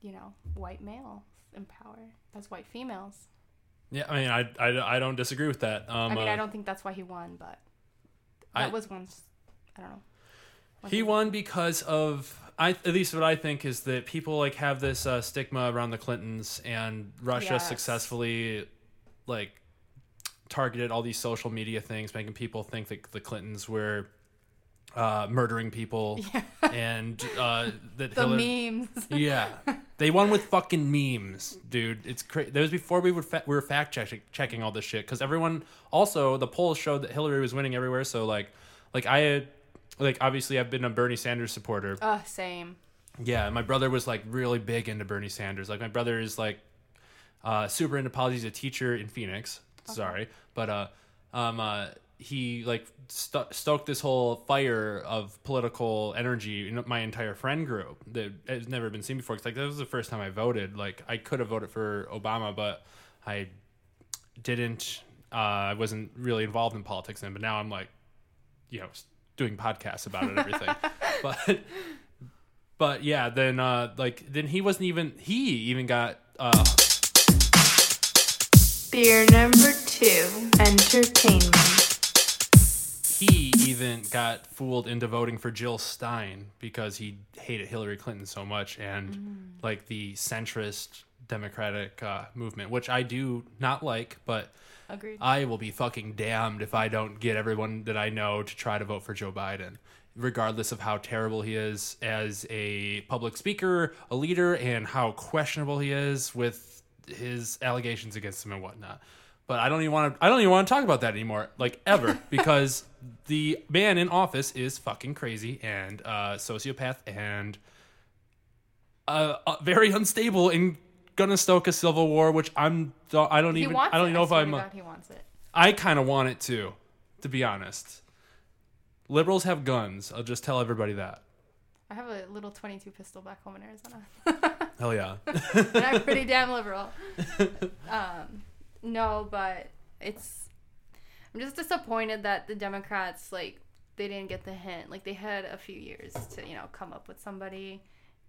B: you know white males in power as white females
A: yeah. I mean, I, I, I don't disagree with that. Um,
B: i mean
A: uh,
B: i don't think that's why he won but that
A: I-
B: was once i don't know
A: He won because of I at least what I think is that people like have this uh, stigma around the Clintons and Russia
B: Yes.
A: successfully like targeted all these social media things, making people think that the Clintons were uh, murdering people and uh, that
B: the
A: Hillary.
B: memes
A: Yeah, they won with fucking memes, dude. It's crazy. That was before we were fa- we were fact checking checking all this shit because everyone also the polls showed that Hillary was winning everywhere. So like, like I had like obviously I've been a Bernie Sanders supporter.
B: uh same
A: Yeah, my brother was like really big into Bernie Sanders. Like my brother is like uh, super into politics. He's a teacher in Phoenix. Sorry, but uh, um, uh, he like sto- stoked this whole fire of political energy in my entire friend group that has never been seen before. Cause like that was the first time I voted. Like I could have voted for Obama, but I didn't. Uh, I wasn't really involved in politics then. But now I'm like, you know, doing podcasts about it and everything. but but yeah, then uh like then he wasn't even he even got uh
C: Beer number two, entertainment.
A: he even got fooled into voting for Jill Stein because he hated Hillary Clinton so much and like the centrist democratic uh, movement, which I do not like, but
B: agreed
A: I will be fucking damned if I don't get everyone that I know to try to vote for Joe Biden, regardless of how terrible he is as a public speaker, a leader, and how questionable he is with his allegations against him and whatnot. but I don't even want to. I don't even want to talk about that anymore, like ever, because the man in office is fucking crazy and uh, sociopath and uh, uh, very unstable and gonna stoke a civil war, which I'm. I don't
B: He
A: even. I don't even know if I'm.
B: God, he wants it.
A: I kind of want it too, to be honest. Liberals have guns. I'll just tell everybody that.
B: I have a little 22 pistol back home in Arizona.
A: Hell yeah.
B: and I'm pretty damn liberal. Um, no, but it's. I'm just disappointed that the Democrats like they didn't get the hint. Like they had a few years to you know come up with somebody,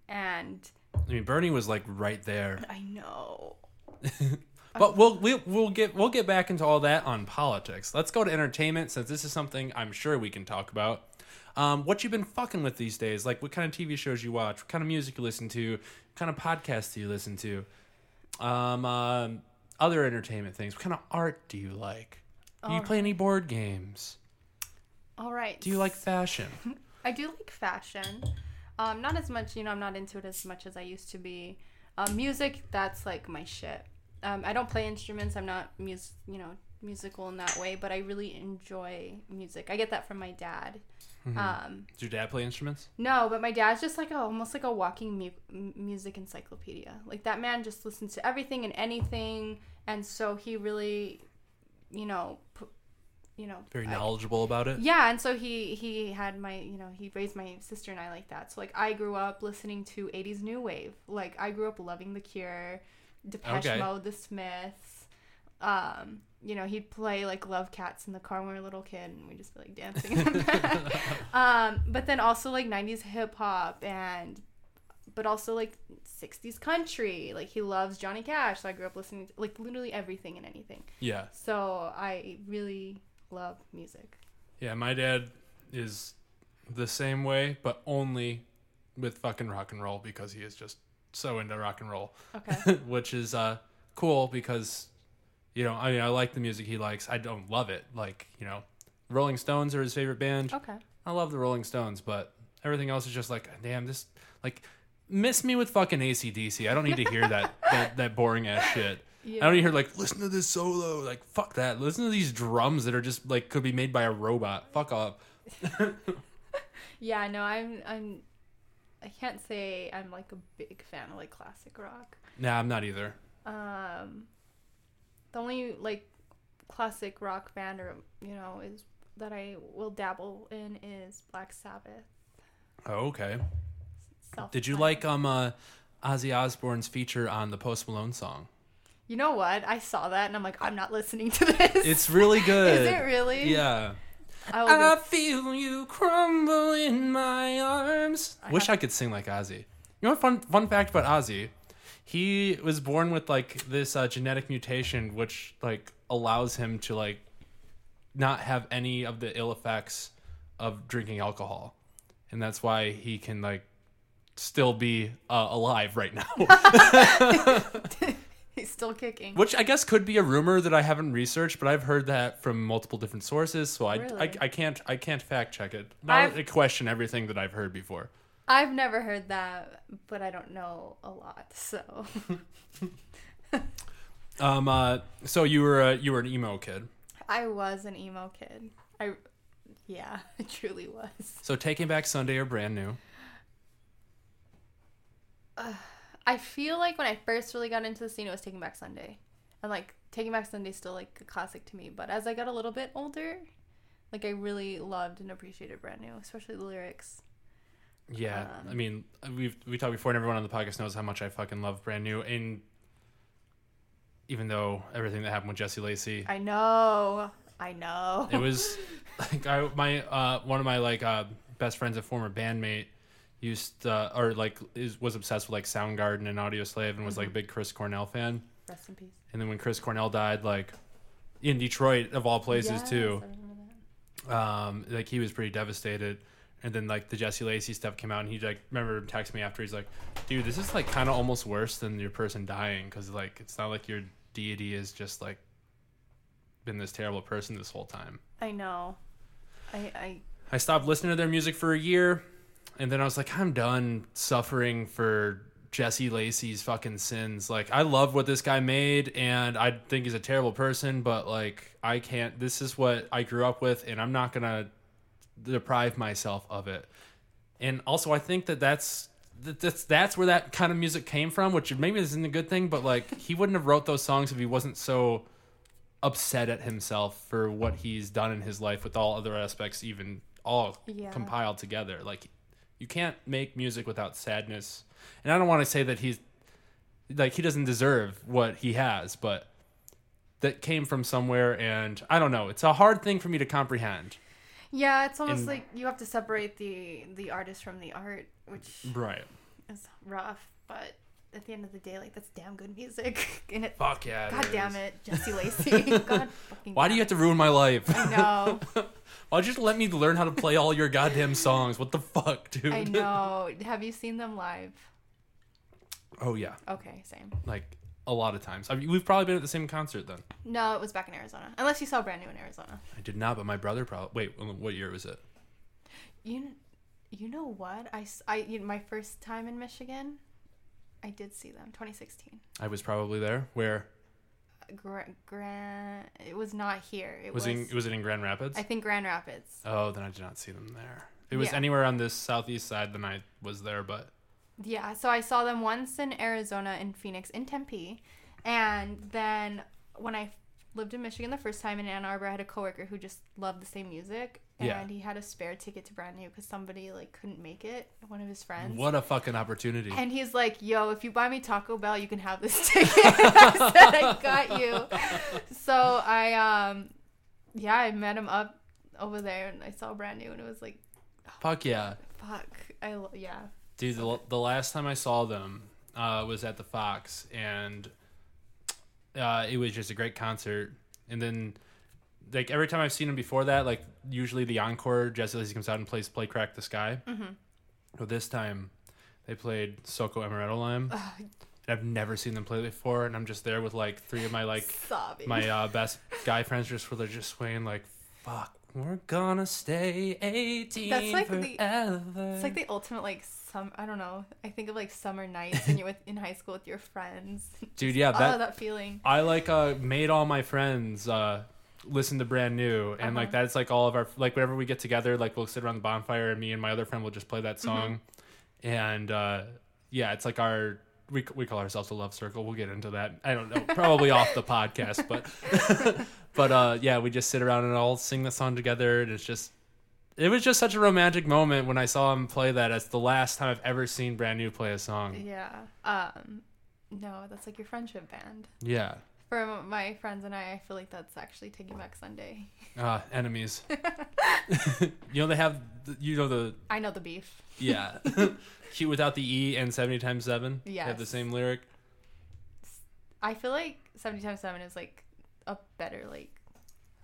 B: and
A: I mean, Bernie was like right there.
B: I know.
A: But we'll we'll we'll get we'll get back into all that on politics. Let's go to entertainment since this is something I'm sure we can talk about. Um, what you've been fucking with these days? Like what kind of TV shows you watch? What kind of music you listen to? What kind of podcasts do you listen to? Um, um, other entertainment things. What kind of art do you like? Do you play any board games?
B: All right.
A: Do you like fashion?
B: I do like fashion. Um, not as much, you know, I'm not into it as much as I used to be. Um, music, that's like my shit. Um, I don't play instruments. I'm not mus- you know, musical in that way, but I really enjoy music. I get that from my dad. Um,
A: Does your dad play instruments?
B: no, but my dad's just like a, almost like a walking mu- music encyclopedia. Like that man just listens to everything and anything, and so he really, you know, pu- you know,
A: Very
B: I-
A: knowledgeable about it.
B: yeah, and so he he had my you know he raised my sister and I like that. So like I grew up listening to '80s new wave. Like I grew up loving The Cure, Depeche
A: Okay.
B: Mode, The Smiths. Um, you know he'd play like Love Cats in the car when we were a little kid, and we just be like dancing. in the back. um, but then also like '90s hip hop and, but also like '60s country. Like he loves Johnny Cash. So I grew up listening to like literally everything and anything.
A: Yeah.
B: So I really love music.
A: Yeah, my dad is the same way, but only with fucking rock and roll because he is just so into rock and roll,
B: Okay.
A: which is uh cool because you know, I mean, I like the music he likes. I don't love it. Like, you know, Rolling Stones are his favorite band.
B: Okay.
A: I love the Rolling Stones, but everything else is just like, damn, this like miss me with fucking ACDC. I don't need to hear that that, that boring ass shit. I don't to hear like listen to this solo. Like fuck that. Listen to these drums that are just like could be made by a robot. Fuck off.
B: Yeah, no, I'm I'm I can't say I'm like a big fan of like classic rock.
A: Nah, I'm not either.
B: Um the only like classic rock band or you know is that I will dabble in is Black Sabbath.
A: Oh, okay.
B: Self
A: Did you like um uh Ozzy Osbourne's feature on the Post Malone song?
B: You know what? I saw that and I'm like I'm not listening to this.
A: It's really good.
B: Is it really?
A: Yeah.
B: I
A: I
B: go-
A: feel you crumble in my arms.
B: I
A: Wish
B: have-
A: I could sing like Ozzy. You know what fun fun fact about Ozzy? He was born with like this uh, genetic mutation which like allows him to like not have any of the ill effects of drinking alcohol. And that's why he can like still be uh, alive right now.
B: He's still kicking.
A: Which I guess could be a rumor that I haven't researched, but I've heard that from multiple different sources, so I, I,
B: Really?
A: I can't I can't fact check it. Not
B: I've-
A: question everything that I've heard before.
B: I've never heard that, but I don't know a lot, so
A: Um, uh, so you were uh, you were an emo kid.
B: I was an emo kid. I, yeah, I truly was.
A: So Taking Back Sunday are brand new.
B: I feel like when I first really got into the scene, it was Taking Back Sunday, and like Taking Back Sunday is still like a classic to me. But as I got a little bit older, like I really loved and appreciated Brand New, especially the lyrics.
A: Yeah,
B: Um,
A: I mean we've we talked before, and everyone on the podcast knows how much I fucking love brand new. And even though everything that happened with Jesse Lacey,
B: I know, I know.
A: it was like I my uh one of my like uh best friends, a former bandmate, used uh, or like is was obsessed with like Soundgarden and Audioslave and was like a big Chris Cornell fan.
B: Rest in peace.
A: And then when Chris Cornell died, like in Detroit of all places
B: Yes,
A: too,
B: I remember that.
A: um, like he was pretty devastated. And then like the Jesse Lacey stuff came out, and he like remember texting me after. He's like, "Dude, this is like kind of almost worse than your person dying, because like it's not like your deity is just like been this terrible person this whole time."
B: I know. I I
A: I stopped listening to their music for a year, and then I was like, I'm done suffering for Jesse Lacey's fucking sins. Like I love what this guy made and I think he's a terrible person, but like I can't this is what I grew up with and I'm not to deprive myself of it. And also I think that that's that's that's where that kind of music came from, which maybe isn't a good thing, but like he wouldn't have wrote those songs if he wasn't so upset at himself for what he's done in his life with all other aspects even all
B: Yeah.
A: compiled together. Like you can't make music without sadness. And I don't want to say that he's like he doesn't deserve what he has, but that came from somewhere and I don't know. It's a hard thing for me to comprehend.
B: Yeah, it's almost
A: In-
B: like you have to separate the the artist from the art, which
A: Right.
B: is rough. But at the end of the day, like that's damn good music. and it,
A: Fuck yeah.
B: God
A: is.
B: damn it, Jesse Lacey. God fucking.
A: Why do you have to ruin my life?
B: I know.
A: Why'd you just let me learn how to play all your goddamn songs? What the fuck, dude?
B: I know. Have you seen them live?
A: Oh yeah,
B: Okay, same.
A: like a lot of times. I mean, we've probably been at the same concert then.
B: No, it was back in Arizona. Unless you saw brand new in Arizona.
A: I did not, but my brother probably. Wait, um, what year was it?
B: You, you know what? I you- my first time in Michigan, I did see them. 2016.
A: I was probably there. Where
B: Gra- Grand. It was not here. It
A: was
B: was.
A: it? In, was it in Grand Rapids?
B: I think Grand Rapids.
A: oh, then I did not see them there. It was
B: Yeah.
A: anywhere on this southeast side, then I was there. But
B: Yeah, so I saw them once in Arizona, in Phoenix, in Tempe, and then when I lived in Michigan the first time in Ann Arbor, I had a coworker who just loved the same music, and
A: Yeah.
B: he had a spare ticket to brand new because somebody like couldn't make it, one of his friends.
A: what a fucking opportunity!
B: And he's like, "Yo, if you buy me Taco Bell, you can have this ticket." I said, "I got you." So I, um, yeah, I met him up over there, and I saw brand new, and it was like,
A: Fuck yeah,
B: "Fuck, I lo- yeah."
A: dude. The, the last time I saw them uh, was at the Fox, and uh, it was just a great concert. And then, like every time I've seen them before that, like usually the encore, Jesse Lacey comes out and plays "Play Crack the Sky."
B: Mhm.
A: But this time, they played "Soco Amaretto Lime."
B: Ugh,
A: And I've never seen them play before, and I'm just there with like three of my like
B: sobbing.
A: my uh, best guy friends, just where they're just swaying like, "Fuck, we're gonna stay 18
B: That's like the-
A: forever."
B: It's like the ultimate like some I don't know. I think of like summer nights and you're with in high school with your friends.
A: dude, yeah,
B: oh,
A: that
B: that feeling.
A: I like uh made all my friends uh listen to brand new and like
B: Uh-huh.
A: that's like all of our like whenever we get together like we'll sit around the bonfire and me and my other friend will just play that song and uh yeah it's like our we, we call ourselves a love circle we'll get into that i don't know probably off the podcast but but uh yeah we just sit around and all sing the song together and it's just it was just such a romantic moment when i saw him play that it's the last time i've ever seen brand new play a song
B: Yeah. Um no, that's like your friendship band.
A: yeah
B: For my friends and I, I feel like that's actually Taking Back Sunday.
A: uh enemies you know they have the- you know the
B: I know the beef.
A: Yeah. Cute without the E and 70 times 7. Yeah, have the same lyric.
B: I feel like 70 times 7 is like a better like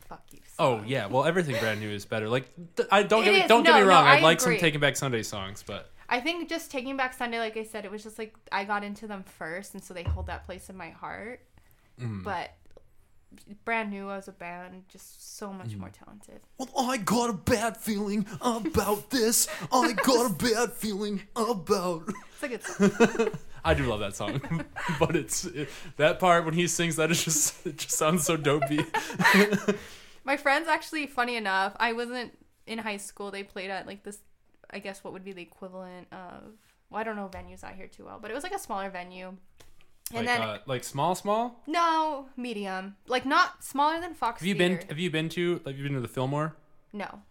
B: fuck you.
A: Oh, yeah. Well, everything brand new is better. Like, th- I don't
B: It
A: get me,
B: is.
A: don't get
B: No,
A: me
B: no,
A: wrong. I,
B: I
A: like some. Taking Back Sunday songs, but
B: I think just Taking Back Sunday, like I said, it was just like I got into them first, and so they hold that place in my heart.
A: Mm.
B: But brand new as a band, just so much more talented.
D: Well, I got a bad feeling about this. I got a bad feeling about.
B: It's a good song.
A: I do love that song. but it's it, that part when he sings that is just it just sounds so dopey.
B: my friends actually, funny enough, I wasn't in high school. They played at like this, I guess what would be the equivalent of. Well, I don't know venues out here too well, but it was like a smaller venue. And
A: like
B: then
A: uh, like small small?
B: no medium, like not smaller than Fox.
A: Have you been have you been to have you been to the Fillmore?
B: No,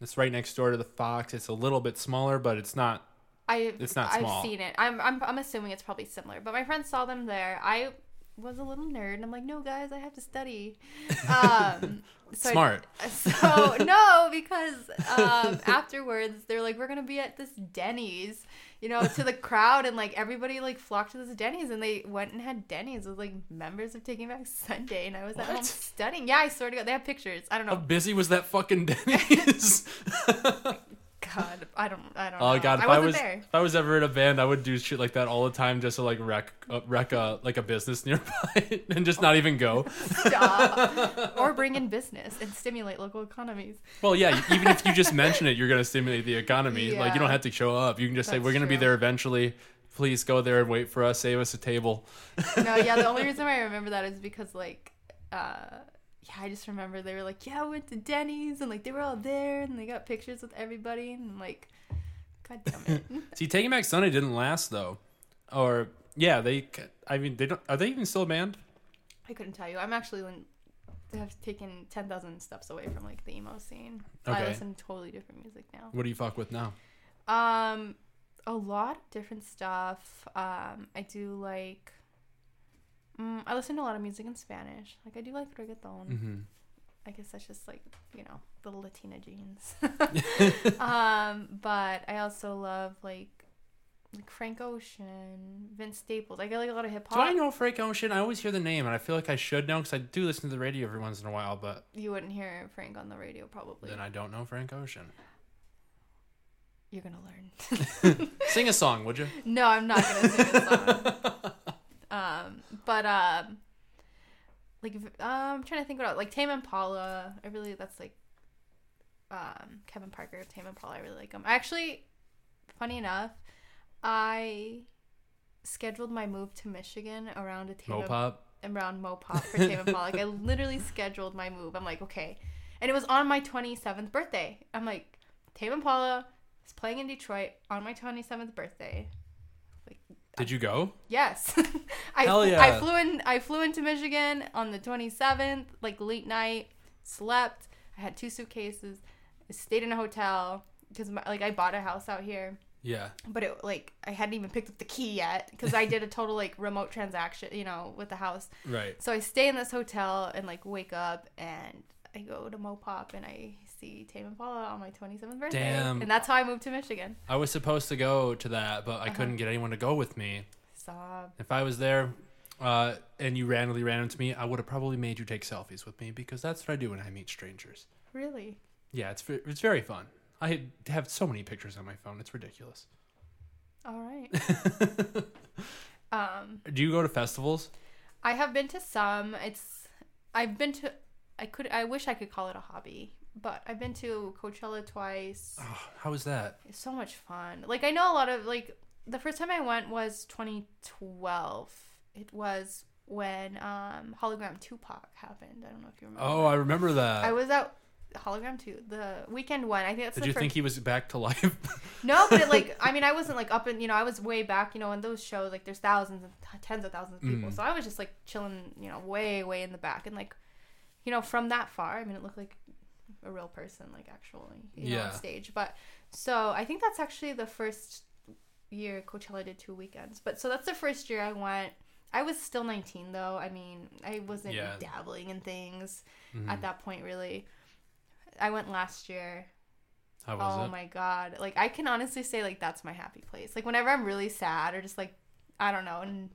A: It's right next door to the Fox. It's a little bit smaller, but it's not
B: I
A: It's not
B: I've seen it. I'm, I'm I'm assuming it's probably similar. But my friends saw them there. I was a little nerd. and I'm like, no, guys, I have to study. Um, so I-
A: smart.
B: so no, because um, afterwards they're like, we're gonna be at this Denny's, you know, to the crowd, and like everybody like flocked to this Denny's, and they went and had Denny's with like members of Taking Back Sunday, and I was at home
A: What?
B: studying. Yeah, I swear to God, they have pictures. I don't know.
A: How busy was that fucking Denny's?
B: God, I don't, I don't.
A: Oh
B: know.
A: god, if
B: I
A: I, was
B: there.
A: if I was ever in a band, I would do shit like that all the time just to like wreck uh, wreck a like a business nearby and just not even go.
B: Stop. or bring in business and stimulate local economies.
A: Well, yeah, even if you just mention it, you're gonna stimulate the economy. Like you don't have to show up. You can just say we're gonna be there eventually. Please go there and wait for us. Save us a table.
B: no, yeah, the only reason why I remember that is because like uh yeah, I just remember they were like, Yeah, I went to Denny's and like they were all there and they got pictures with everybody and like God damn it.
A: See, Taking Back Sunday didn't last though, or yeah, they. I mean, they don't. Are they even still a band?
B: I couldn't tell you. I'm actually have taken ten thousand steps away from like the emo scene.
A: Okay.
B: I listen to totally different music now.
A: What do you fuck with now?
B: Um, a lot of different stuff. Um, I do like. Mm, I listen to a lot of music in Spanish. Like I do like reggaeton.
A: Mm-hmm.
B: I guess that's just like you know the Latina genes. um, but I also love like like Frank Ocean, Vince Staples. I get like a lot of hip hop.
A: Do I know Frank Ocean? I always hear the name, and I feel like I should know because I do listen to the radio every once in a while. But
B: You wouldn't hear Frank on the radio probably.
A: then I don't know Frank Ocean.
B: You're gonna learn.
A: Sing a song, would you?
B: No, I'm not gonna sing a song. Um, but um, like uh, I'm trying to think about like Tame Impala. I really that's like um Kevin Parker of Tame Impala. I really like him. Actually, funny enough, I scheduled my move to Michigan around a Tame
A: Mo Pop.
B: around Mo Pop for Tame Impala. Like I literally scheduled my move. I'm like, okay, and it was on my 27th birthday. I'm like, Tame Impala is playing in Detroit on my 27th birthday.
A: Did you go?
B: Yes, I
A: Hell yeah.
B: I flew in. I flew into Michigan on the 27th, like late night. Slept. I had two suitcases. I stayed in a hotel because like I bought a house out here
A: Yeah.
B: but it like I hadn't even picked up the key yet because I did a total like remote transaction, you know, with the house.
A: Right.
B: So I stay in this hotel and like wake up and I go to Mo Pop and I see Tame Impala on my 27th birthday,
A: Damn.
B: and that's how I moved to Michigan.
A: I was supposed to go to that, but I
B: Uh-huh.
A: couldn't get anyone to go with me.
B: Stop.
A: If I was there, uh, and you randomly ran into me, I would have probably made you take selfies with me because that's what I do when I meet strangers.
B: Really?
A: Yeah, it's it's very fun. I have so many pictures on my phone. It's ridiculous.
B: All right. um,
A: Do you go to festivals?
B: I have been to some. It's I've been to. I could. I wish I could call it a hobby, but I've been to Coachella twice.
A: Oh, how was that?
B: It's so much fun. Like I know a lot of like the first time I went was 2012. It was when um Hologram Tupac happened. I don't know if you remember.
A: Oh, I remember that.
B: I was at Hologram 2, the weekend one. I think that's
A: Did you
B: first
A: think he was back to life?
B: No, but it, like I mean I wasn't like up in, you know, I was way back, you know, in those shows like there's thousands and tens of thousands of people.
A: Mm.
B: So I was just like chilling, you know, way way in the back and like you know, from that far, I mean it looked like a real person like actually, you know,
A: Yeah.
B: on stage. But so I think that's actually the first year Coachella did two weekends. But so that's the first year I went. I was still 19 though. I mean, I wasn't
A: Yeah.
B: dabbling in things
A: Mhm.
B: at that point really. I went last year.
A: How was
B: oh
A: it?
B: my god. Like I can honestly say like that's my happy place. Like whenever I'm really sad or just like I don't know and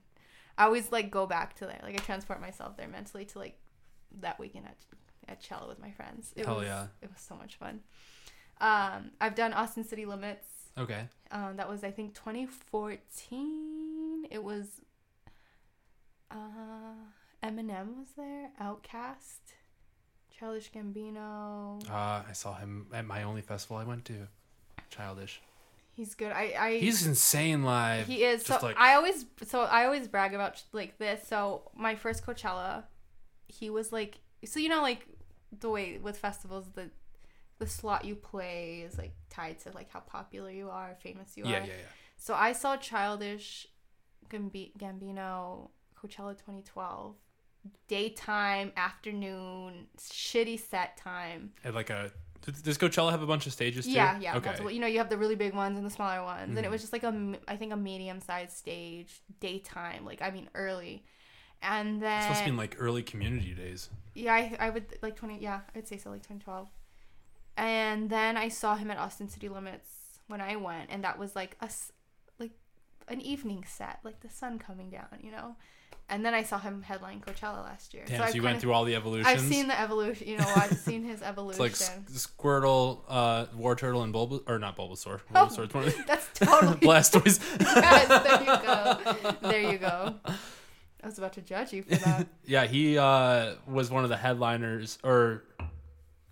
B: I always like go back to there. Like I transport myself there mentally to like that weekend at at Chella with my friends. It
A: Hell
B: was
A: yeah.
B: it was so much fun. Um I've done Austin City Limits.
A: Okay.
B: Um that was I think 2014. It was uh Eminem was there, OutKast, Childish Gambino.
A: Uh, I saw him at my only festival I went to. Childish.
B: He's good. I I
A: He's insane live.
B: He is.
A: Just
B: so
A: like
B: I always so I always brag about like this. So my first Coachella, he was like so you know like the way with festivals the the slot you play is like tied to like how popular you are, famous you
A: yeah,
B: are.
A: yeah, yeah. yeah.
B: So I saw Childish Gambi- Gambino Coachella 2012 daytime afternoon shitty set time
A: At like a does Coachella have a bunch of stages too?
B: yeah, yeah.
A: Okay.
B: multiple- You know, you have the really big ones and the smaller ones, and it
A: Mhm.
B: was just like a I think a medium-sized stage, daytime. Like I mean, early, and then
A: This must have been like early community days.
B: yeah, I, I would like twenty. Yeah, I'd say so, like twenty twelve. And then I saw him at Austin City Limits when I went, and that was like us, like an evening set, like the sun coming down, you know. And then I saw him headline Coachella last year.
A: Damn, so,
B: I've
A: you went
B: kinda-
A: through all the evolutions.
B: I've seen the evolution. You know, I've seen his
A: it's
B: evolution.
A: like S- Squirtle, uh, Wartortle, and Bulba or not Bulbasaur.
B: Oh,
A: Bulbasaur's one of the-
B: That's totally
A: Blastoise.
B: yes, there you go. There you go. I was about to judge you for that.
A: yeah, he uh, was one of the headliners, or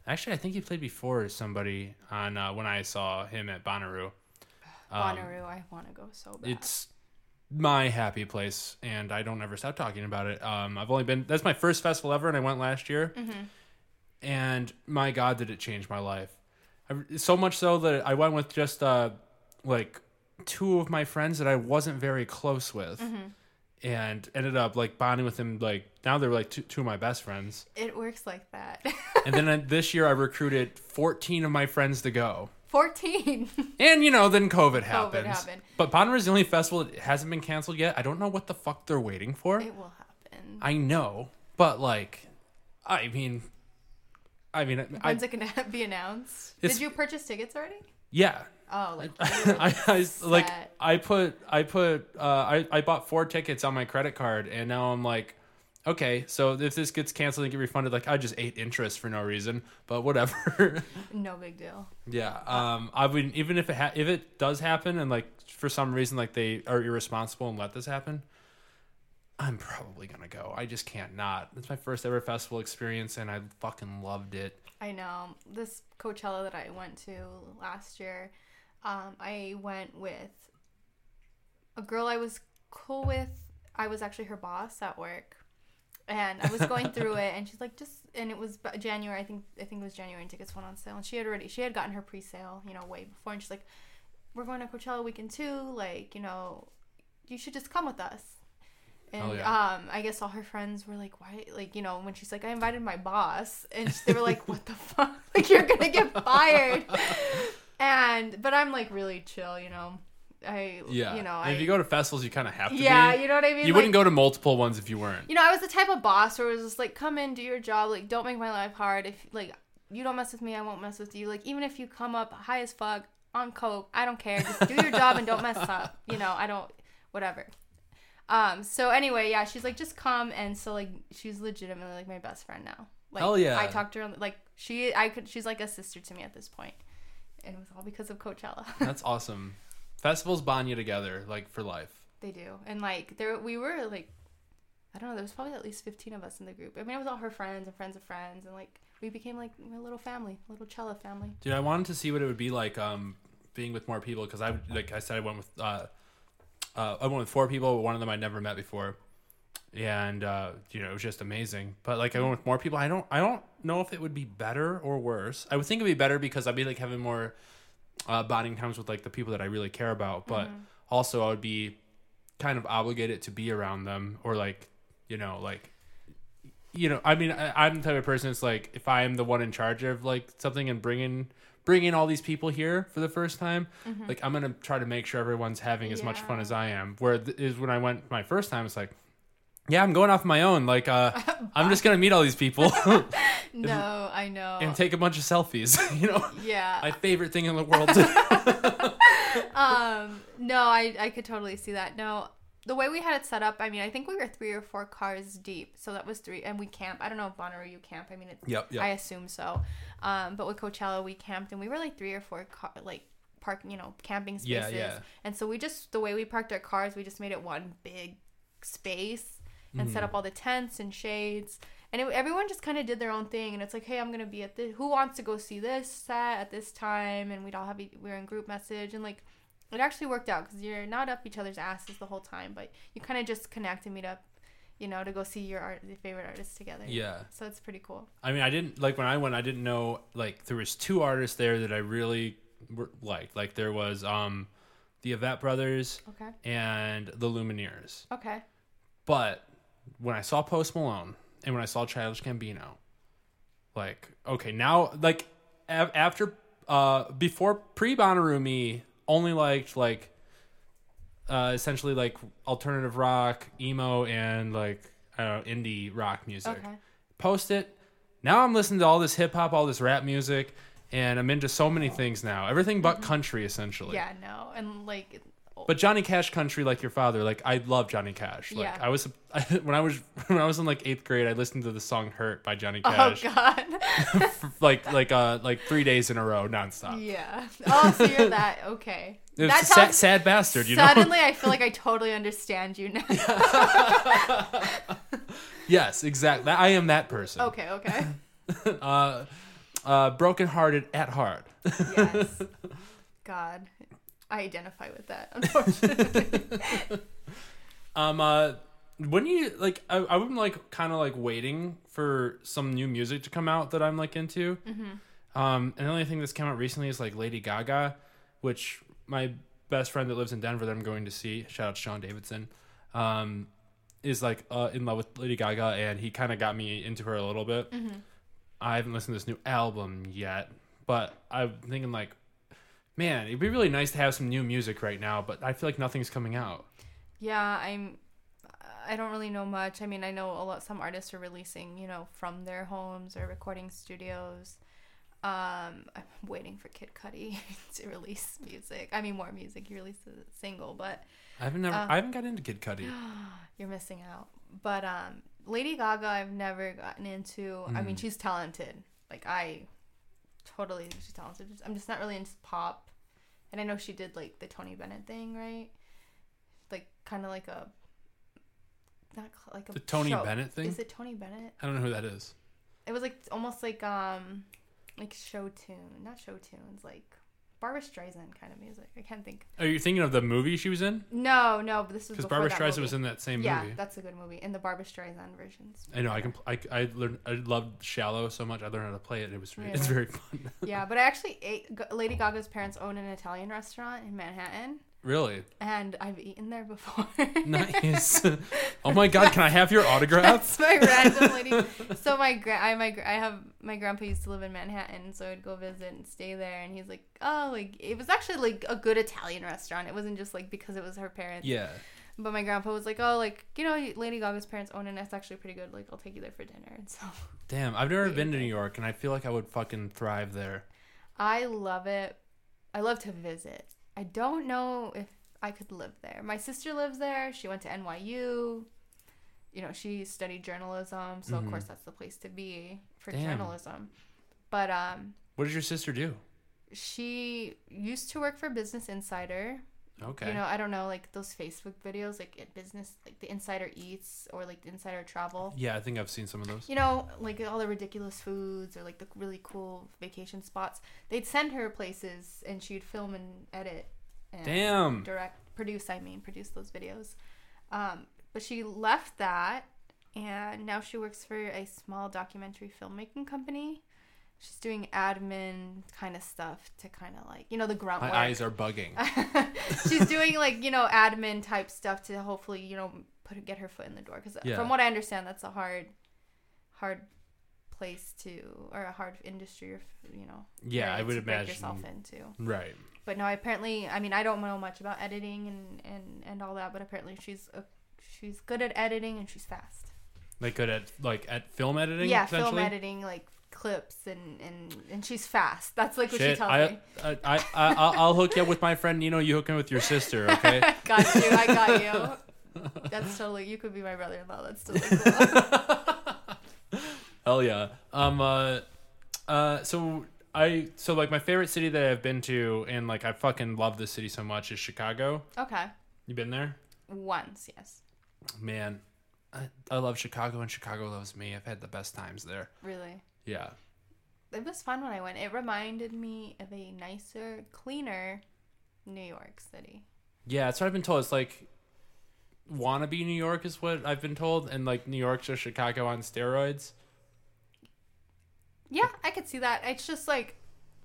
A: actually, I think he played before somebody on uh, when I saw him at Bonnaroo. Um,
B: Bonnaroo, I want to go so bad.
A: It's my happy place, and I don't ever stop talking about it. Um, I've only been that's my first festival ever, and I went last year, and my God, did it change my life? I, so much so that I went with just uh, like two of my friends that I wasn't very close with, and ended up like bonding with him. Like now they're like two, two of my best friends.
B: It works like that.
A: And then uh, this year I recruited 14 of my friends to go.
B: 14.
A: And you know, then COVID happened.
B: happened.
A: But Bonnaroo is the only festival that hasn't been canceled yet. I don't know what the fuck they're waiting for.
B: it will happen.
A: I know, but like, I mean, I mean, I,
B: When's it going to be announced? Did you purchase tickets already?
A: yeah.
B: Oh, like,
A: I, I like. I put I put uh, I I bought four tickets on my credit card and now I'm like, okay, so if this gets canceled and get refunded, like I just ate interest for no reason, but whatever.
B: no big deal.
A: Yeah. Um. I would even if it ha- if it does happen and like for some reason like they are irresponsible and let this happen, I'm probably gonna go. I just can't not. It's my first ever festival experience and I fucking loved it.
B: I know. This Coachella that I went to last year, um, I went with a girl I was cool with. I was actually her boss at work. And I was going through it and she's like just and it was January, I think I think it was January and tickets went on sale and she had already she had gotten her pre-sale, you know, way before and she's like we're going to Coachella weekend too, like, you know, you should just come with us. And
A: Oh, yeah.
B: um, I guess all her friends were like, "Why?" Like, you know, when she's like, "I invited my boss," and they were like, "What the fuck? Like, you're gonna get fired." And but I'm like really chill, you know. I
A: Yeah.
B: you know,
A: And
B: I
A: if you go to festivals, you kind of have to
B: yeah,
A: be.
B: you know what I mean.
A: you
B: Like,
A: wouldn't go to multiple ones if you weren't.
B: You know, I was the type of boss where it was just like, "Come in, do your job. Like, don't make my life hard. If like you don't mess with me, I won't mess with you. Like, even if you come up high as fuck on coke, I don't care. Just do your job and don't mess up. You know, I don't whatever." Um. So anyway, yeah, she's like, just come, and so like, she's legitimately like my best friend now. Like,
A: Hell yeah.
B: I talked to her like she, I could, she's like a sister to me at this point, and it was all because of Coachella.
A: That's awesome. Festivals bond you together, like for life.
B: they do, and like there, we were like, I don't know, there was probably at least fifteen of us in the group. I mean, it was all her friends and friends of friends, and like we became like a little family, a little Chella family.
A: Dude, I wanted to see what it would be like um being with more people because I like I said I went with uh, uh I went with four people. but One of them I'd never met before, and uh, you know it was just amazing. But like I went with more people. I don't I don't know if it would be better or worse. I would think it'd be better because I'd be like having more uh, bonding times with like the people that I really care about. But also I would be kind of obligated to be around them or like you know like you know i mean I, i'm the type of person that's like if i am the one in charge of like something and bringing bringing all these people here for the first time like i'm gonna try to make sure everyone's having as much fun as i am where th- is when i went my first time it's like yeah i'm going off my own like uh i'm just gonna meet all these people
B: No, I know.
A: and take a bunch of selfies you know
B: yeah.
A: my favorite thing in the world
B: um. No, I I could totally see that. No. The way we had it set up, I mean, I think we were three or four cars deep, so that was three, and we camp. I don't know if Bonnaroo you camp. I mean, it,
A: Yep, yep.
B: I assume so. Um, but with Coachella, we camped, and we were like three or four car, like park, you know, camping spaces.
A: Yeah, yeah.
B: And so we just the way we parked our cars, we just made it one big space and
A: Mm-hmm.
B: set up all the tents and shades. And it, everyone just kind of did their own thing, and it's like, hey, I'm gonna be at this. Who wants to go see this set at this time? And we'd all have we were in group message, and like it actually worked out because you're not up each other's asses the whole time, but you kind of just connect and meet up, you know, to go see your art, your favorite artists together.
A: yeah
B: So it's pretty cool.
A: I mean, I didn't like when I went. I didn't know like there was two artists there that I really liked. Like there was um, the Avett Brothers
B: Okay.
A: and the Lumineers.
B: Okay.
A: But when I saw Post Malone and when I saw Childish Gambino, like okay, now like a- after uh before pre Bonnaroo me only liked like uh essentially like alternative rock, emo, and like I don't know indie rock music
B: Okay.
A: post it. Now I'm listening to all this hip hop, all this rap music, and I'm into so many things now. Everything but country, essentially.
B: Yeah. No. And like.
A: But Johnny Cash country, like your father, like I love Johnny Cash. Like
B: Yeah.
A: I was when I was when I was in like eighth grade, I listened to the song "Hurt" by Johnny Cash.
B: Oh God.
A: like like uh like three days in a row, nonstop.
B: yeah. Oh, so you're that. Okay.
A: It was
B: that
A: a sad, sad bastard, you know.
B: Suddenly, I feel like I totally understand you now.
A: yes, exactly. I am that person.
B: okay. Okay.
A: Uh, uh, brokenhearted at heart.
B: Yes. God. I identify with that, unfortunately.
A: Um, uh, when you like, I, I've been like kind of like waiting for some new music to come out that I'm like into.
B: Mm-hmm.
A: Um, and the only thing that's come out recently is like Lady Gaga, which my best friend that lives in Denver that I'm going to see, shout out to Sean Davidson, um, is like uh, in love with Lady Gaga, and he kind of got me into her a little bit.
B: Mm-hmm.
A: I haven't listened to this new album yet, but I'm thinking like, man, it'd be really nice to have some new music right now. But I feel like nothing's coming out.
B: Yeah, I'm. I don't really know much. I mean, I know a lot. Some artists are releasing, you know, from their homes or recording studios. Um, I'm waiting for Kid Cudi to release music. I mean, more music. He released a single, but
A: I haven't never,
B: Uh,
A: I haven't got into Kid Cudi.
B: you're missing out. But um, Lady Gaga, I've never gotten into. I mean,
A: Mm.
B: she's talented. Like I, totally, think she's talented. I'm just not really into pop. And I know she did like the Tony Bennett thing, right? Like kind of like a, not cl- like a
A: The Tony
B: show.
A: Bennett thing?
B: Is it Tony Bennett?
A: I don't know who that is.
B: It was like almost like um, like show tune, not show tunes, like Barbra Streisand kind of music. I can't think.
A: Are you thinking of the movie she was in?
B: No, no, but this was
A: Because
B: Barbra
A: Streisand
B: movie.
A: was in that same
B: yeah,
A: movie.
B: Yeah, that's a good movie. In the Barbra Streisand versions.
A: I know. I can. I I learned. I loved Shallow so much. I learned how to play it. It was. Really, It's very fun.
B: yeah, but I actually ate. Lady Gaga's parents own an Italian restaurant in Manhattan,
A: really
B: and I've eaten there before.
A: nice. oh my god! Can I have your autograph?
B: That's my random lady. So my gra- I my I have my grandpa used to live in Manhattan, so I'd go visit and stay there, and he's like, oh, like it was actually like a good Italian restaurant. It wasn't just like because it was her parents.
A: yeah.
B: But my grandpa was like, oh, like you know, Lady Gaga's parents own it. and It's actually pretty good. Like I'll take you there for dinner. And so
A: Damn. I've never been to. New York, and I feel like I would fucking thrive there.
B: I love it. I love to visit. I don't know if I could live there. My sister lives there. She went to NYU. You know, she studied journalism, so
A: Mhm.
B: of course that's the place to be for
A: Damn.
B: journalism. But um
A: What does your sister do?
B: she used to work for Business Insider.
A: Okay.
B: You know, I don't know, like those Facebook videos, like at business, like the Insider Eats or like the Insider Travel.
A: yeah, I think I've seen some of those.
B: You know, like all the ridiculous foods or like the really cool vacation spots. They'd send her places and she'd film and edit and
A: Damn.
B: direct, produce, I mean, produce those videos. Um, but she left that and now she works for a small documentary filmmaking company. She's doing admin kind of stuff to kind of like, you know, the grunt
A: My
B: work.
A: eyes are bugging.
B: she's doing like you know admin type stuff to hopefully you know put get her foot in the door because
A: Yeah.
B: from what I understand that's a hard hard place to or a hard industry or you know
A: Yeah, I would imagine.
B: yourself into
A: Right.
B: but no apparently I mean I don't know much about editing and and and all that but apparently she's a, she's good at editing and she's fast
A: Like good at like at film editing.
B: yeah film editing like clips and and and she's fast that's like what she
A: Shit,
B: tells
A: I,
B: me
A: I, I, I, I'll I'll hook you up with my friend Nino. You hook him with your sister, okay?
B: got you I got you that's totally you could be my brother-in-law that's totally cool
A: Hell yeah. Um. Uh. Uh. So I. So like my favorite city that I've been to, and like I fucking love this city so much, is Chicago.
B: okay
A: You been there?
B: once yes
A: Man, I, I love Chicago, and Chicago loves me. I've had the best times there.
B: really
A: Yeah.
B: it was fun when I went. It reminded me of a nicer, cleaner New York City.
A: Yeah, that's what I've been told. It's like wannabe New York is what I've been told, and like New York's just Chicago on steroids.
B: Yeah, I could see that. It's just like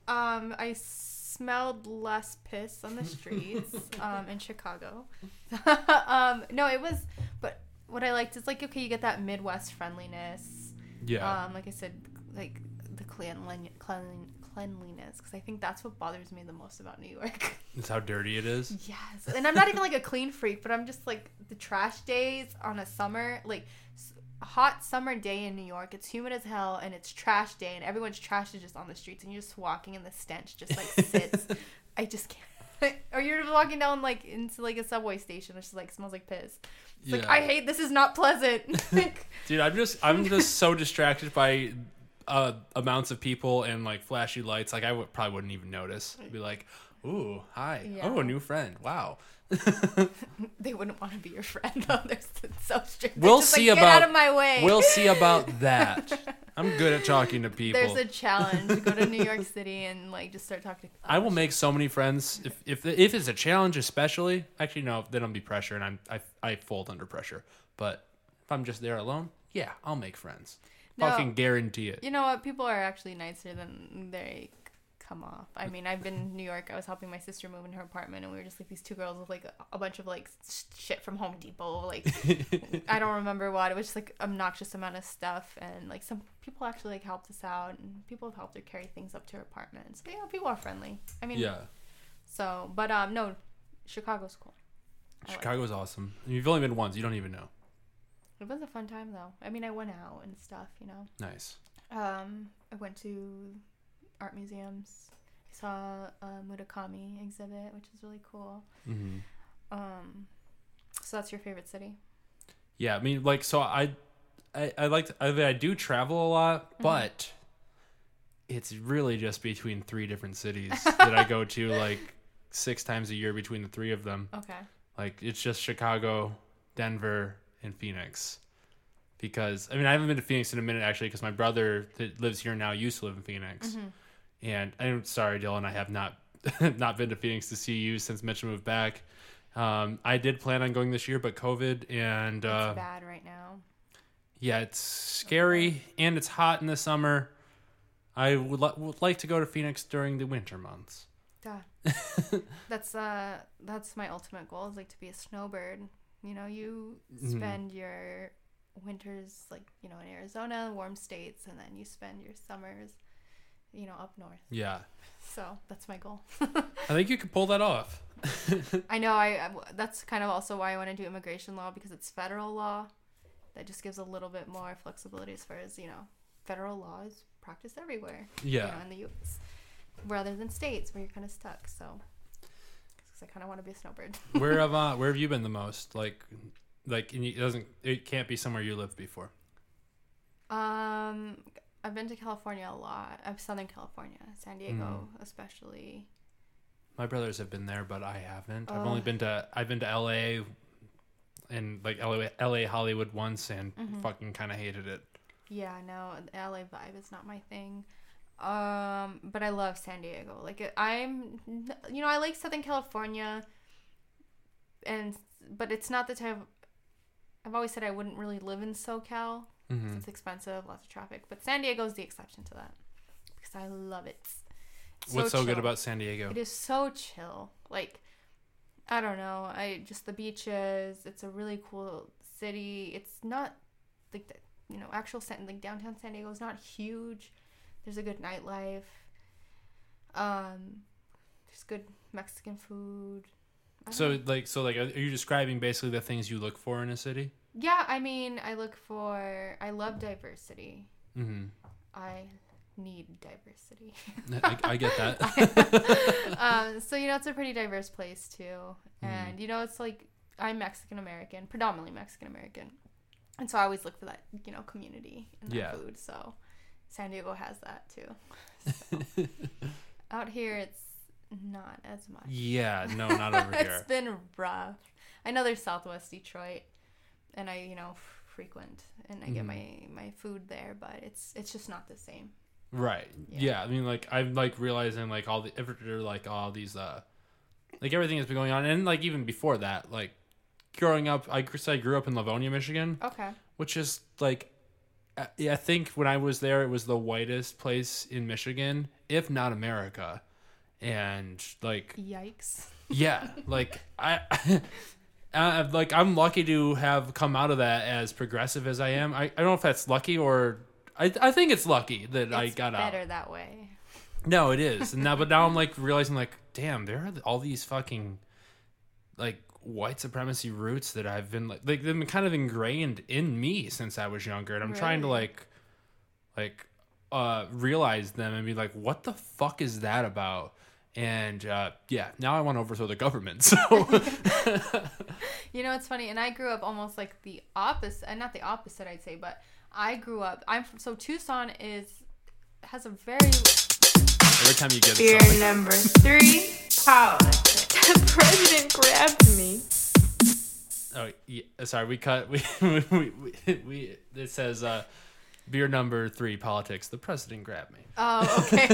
B: um I smelled less piss on the streets um in Chicago. um no, it was but what I liked is like okay, you get that Midwest friendliness.
A: Yeah.
B: Um like I said like the cleanlin- cleanlin- cleanliness because I think that's what bothers me the most about New York.
A: It's how dirty it is.
B: Yes, and I'm not even like a clean freak, but I'm just like the trash days on a summer, like hot summer day in New York. It's humid as hell, and it's trash day, and everyone's trash is just on the streets, and you're just walking, and the stench just like sits. I just can't. or you're walking down like into like a subway station, which is like smells like piss. It's like I hate this. Is not pleasant.
A: Dude, I'm just I'm just so distracted by uh amounts of people and like flashy lights. Like I would probably wouldn't even notice. I'd be like, "Ooh, hi.
B: Yeah.
A: Oh, a new friend. Wow."
B: they wouldn't want to be your friend though. They're so strict. They're
A: We'll
B: just
A: see
B: like,
A: about
B: Get out of my way.
A: We'll see about that. I'm good at talking to people.
B: There's a challenge. Go to New York City and like just start talking. To
A: I will make so many friends if if if it's a challenge, especially. Actually, no, then I'll be pressure, and I'm I I fold under pressure. But if I'm just there alone, yeah, I'll make friends.
B: No.
A: Fucking guarantee it.
B: You know what? People are actually nicer than they come off. I mean, I've been in New York. I was helping my sister move in her apartment, and we were just like these two girls with like a, bunch of like shit from Home Depot. Like I don't remember what. It was just like obnoxious amount of stuff, and like some people actually like helped us out, and people have helped her carry things up to her apartment. So yeah, people are friendly. I mean,
A: Yeah,
B: So, but um, no, Chicago's cool. I like.
A: Chicago's awesome. You've only been once. You don't even know.
B: It was a fun time though. I mean, I went out and stuff. You know.
A: Nice.
B: Um, I went to art museums. I saw a Murakami exhibit, which is really cool.
A: hmm
B: Um, so that's your favorite city?
A: Yeah, I mean, like, so I, I, I like, I, mean, I do travel a lot,
B: Mm-hmm.
A: but it's really just between three different cities that I go to, like six times a year between the three of them.
B: Okay.
A: Like, it's just Chicago, Denver, and Phoenix. Because I mean, I haven't been to Phoenix in a minute actually, because my brother that lives here now used to live in Phoenix,
B: Mm-hmm.
A: and I'm sorry, Dylan, I have not not been to Phoenix to see you since Mitch moved back. Um, I did plan on going this year, but COVID and
B: It's
A: uh,
B: bad right now.
A: yeah, it's scary and it's hot in the summer. I would, li- would like to go to Phoenix during the winter months.
B: Duh. that's uh that's my ultimate goal is like to be a snowbird. You know, you
A: Mhm.
B: spend your winters like, you know, in Arizona, warm states, and then you spend your summers, you know, up north.
A: Yeah,
B: So that's my goal.
A: I think you could pull that off.
B: I know. I I- that's kind of also why I want to do immigration law because it's federal law. That just gives a little bit more flexibility as far as you know, federal law is practiced everywhere.
A: Yeah.
B: You know, in the U.S. rather than states where you're kind of stuck. So, because I kind of want to be a snowbird.
A: where have uh, where have you been the most? Like, like and it doesn't it can't be somewhere you lived before.
B: um, I've been to California a lot. I've Southern California, San Diego, especially.
A: My brothers have been there, but I haven't. I've only been to I've been to L.A. and like LA, LA Hollywood once, and
B: Mm-hmm.
A: fucking kind of hated it.
B: Yeah, no, the LA vibe is not my thing. Um, but I love San Diego. Like I'm, you know, I like Southern California, and but it's not the type. Of, I've always said I wouldn't really live in SoCal.
A: hmm
B: It's expensive, lots of traffic. But San Diego is the exception to that because I love it. It's
A: What's so good about San Diego?
B: It is so chill. Like, I don't know. I just the beaches. It's a really cool city. It's not like the you know actual San like downtown San Diego is not huge. There's a good nightlife. Um, there's good Mexican food.
A: So
B: know.
A: like so like are you describing basically the things you look for in a city?
B: yeah, I mean, I look for. I love diversity.
A: hmm
B: I need diversity.
A: I, I get that.
B: um, so you know it's a pretty diverse place too, and you know it's like I'm Mexican American, predominantly Mexican American, and so I always look for that you know community in that
A: Yeah.
B: food. So San Diego has that too. So, out here it's not as much.
A: yeah, no, not over here.
B: it's been rough. I know there's Southwest Detroit, and I you know frequent and I get
A: Mhm.
B: my my food there, but it's it's just not the same.
A: Right.
B: Yeah.
A: Yeah. I mean, like I'm like realizing like all the after like all these uh like everything that's been going on, and like even before that, like growing up, I I grew up in Livonia, Michigan,
B: Okay.
A: which is like. I I think when I was there, it was the whitest place in Michigan, if not America, and like
B: Yikes.
A: yeah, like I, uh, like I'm lucky to have come out of that as progressive as I am. I, I don't know if that's lucky or I I think it's lucky that I
B: It's
A: got out.
B: better that way.
A: No, it is. Now, but now I'm like realizing, like, damn, there are all these fucking like white supremacy roots that I've been like, like they've been kind of ingrained in me since I was younger, and I'm trying to like, like, uh, realize them and be like, what the fuck is that about? And uh, yeah, now I want to overthrow the government. So
B: You know, it's funny, and I grew up almost like the opposite, and not the opposite, I'd say, but I grew up. I'm from, so Tucson is has a very
A: every time you get
C: Fear
A: something,
C: number three, politics. The president grabbed me.
A: oh yeah, sorry, we cut. We we, we, we it says uh, beer number three, politics. The president grabbed me.
B: Oh, okay.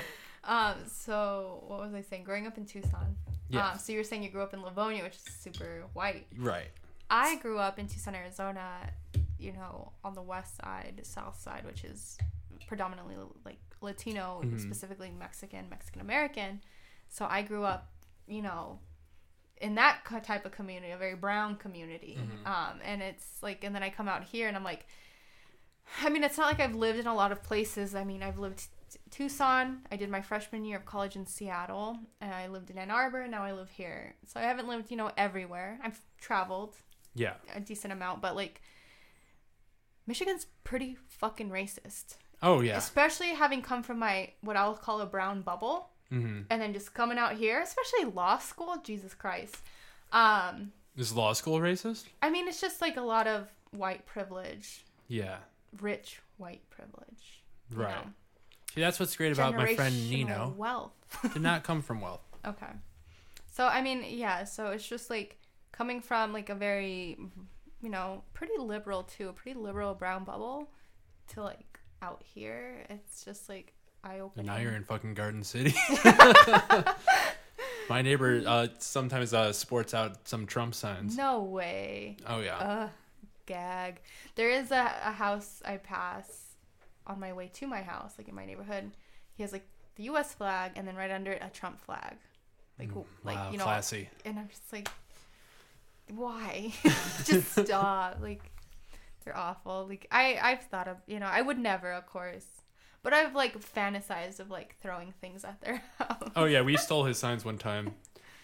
B: Um, so what was I saying? Growing up in Tucson.
A: Yeah.
B: Um, so you were saying you grew up in Livonia, which is super white.
A: Right.
B: I grew up in Tucson, Arizona. You know, on the west side, south side, which is predominantly like Latino,
A: Mhm.
B: specifically Mexican, Mexican American. So I grew up, you know, in that type of community, a very brown community.
A: Mhm.
B: Um, and it's like, and then I come out here and I'm like, I mean, it's not like I've lived in a lot of places. I mean, I've lived t- Tucson. I did my freshman year of college in Seattle, and I lived in Ann Arbor. And now I live here. So I haven't lived, you know, everywhere. I've traveled
A: Yeah.
B: a decent amount, but like, Michigan's pretty fucking racist.
A: Oh yeah.
B: Especially having come from my what I'll call a brown bubble,
A: hmm
B: and then just coming out here, especially law school. Jesus Christ. Um,
A: Is law school racist?
B: I mean, it's just like a lot of white privilege,
A: Yeah.
B: rich white privilege.
A: Right.
B: know.
A: See, that's what's great about my friend Nino.
B: Wealth.
A: Did not come from wealth.
B: Okay. So I mean, yeah. So it's just like coming from like a very, you know, pretty liberal too, a pretty liberal brown bubble, to like out here, it's just like eye
A: And
B: opening.
A: now you're in fucking Garden City. my neighbor uh, sometimes uh, sports out some Trump signs.
B: No way.
A: Oh yeah.
B: Ugh, gag. There is a, a house I pass on my way to my house, like in my neighborhood. He has like the U.S. flag, and then right under it a Trump flag. Like, who- like
A: wow,
B: you know,
A: classy.
B: and I'm just like, why? just stop. Like, they're awful. Like, I I've thought of you know I would never, of course, but I've like fantasized of like throwing things at their house.
A: Oh yeah, we stole his signs one time.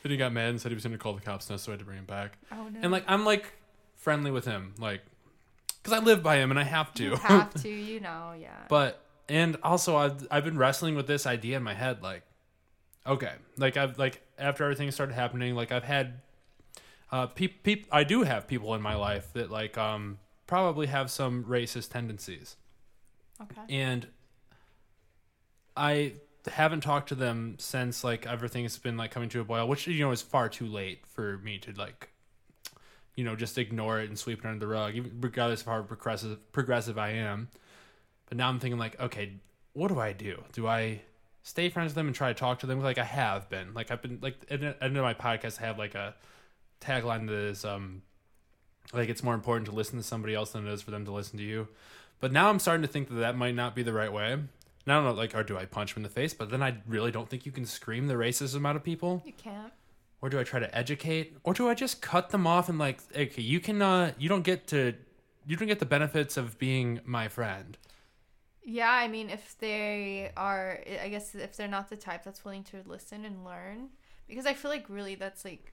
A: Then he got mad and said he was going to call the cops, now so I had to bring him back.
B: Oh no.
A: And like I'm like friendly with him, like because I live by him and I have to.
B: you have to, you know, yeah.
A: But and also I've I've been wrestling with this idea in my head, like okay, like I've like after everything started happening, like I've had uh peop, peop I do have people in my life that like um probably have some racist tendencies,
B: okay.
A: and I haven't talked to them since like everything's been like coming to a boil, which you know is far too late for me to like you know just ignore it and sweep it under the rug, even regardless of how progressive progressive I am. But now I'm thinking like, okay, what do I do? Do I stay friends with them and try to talk to them? Like I have been. Like I've been like at the end of my podcast, I have like a tagline that is um like it's more important to listen to somebody else than it is for them to listen to you. But now I'm starting to think that that might not be the right way. And I don't know, like, or do I punch them in the face? But then I really don't think you can scream the racism out of people.
B: You can't.
A: Or do I try to educate? Or do I just cut them off and like, okay, you can, uh, you don't get to, you don't get the benefits of being my friend.
B: Yeah, I mean, if they are, I guess if they're not the type that's willing to listen and learn, because I feel like really that's like,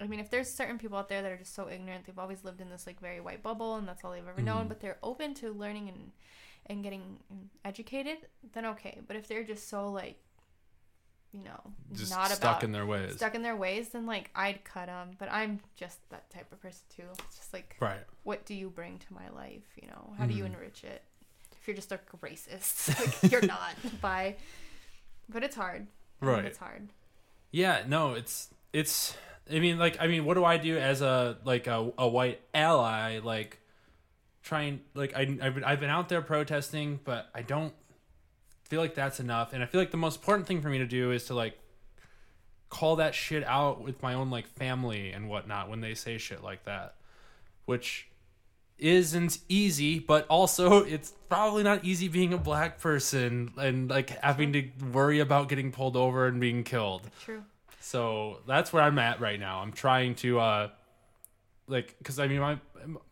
B: I mean, if there's certain people out there that are just so ignorant, they've always lived in this like very white bubble and that's all they've ever known,
A: Mhm.
B: but they're open to learning and and getting educated, then okay. But if they're just so like, you know,
A: Just
B: not
A: stuck
B: about
A: in their ways.
B: stuck in their ways, then like I'd cut them. But I'm just that type of person too. It's just like
A: Right.
B: what do you bring to my life you know how do you
A: Mhm.
B: enrich it if you're just a racist like you're not by but it's hard
A: Right.
B: it's hard
A: Yeah, no, it's it's. I mean, like, I mean, what do I do as a like a, a white ally? Like, trying like I I've been, I've been out there protesting, but I don't feel like that's enough. And I feel like the most important thing for me to do is to like call that shit out with my own like family and whatnot when they say shit like that, which isn't easy, but also it's probably not easy being a black person and like having to worry about getting pulled over and being killed.
B: true
A: So that's where I'm at right now. I'm trying to uh like cuz I mean my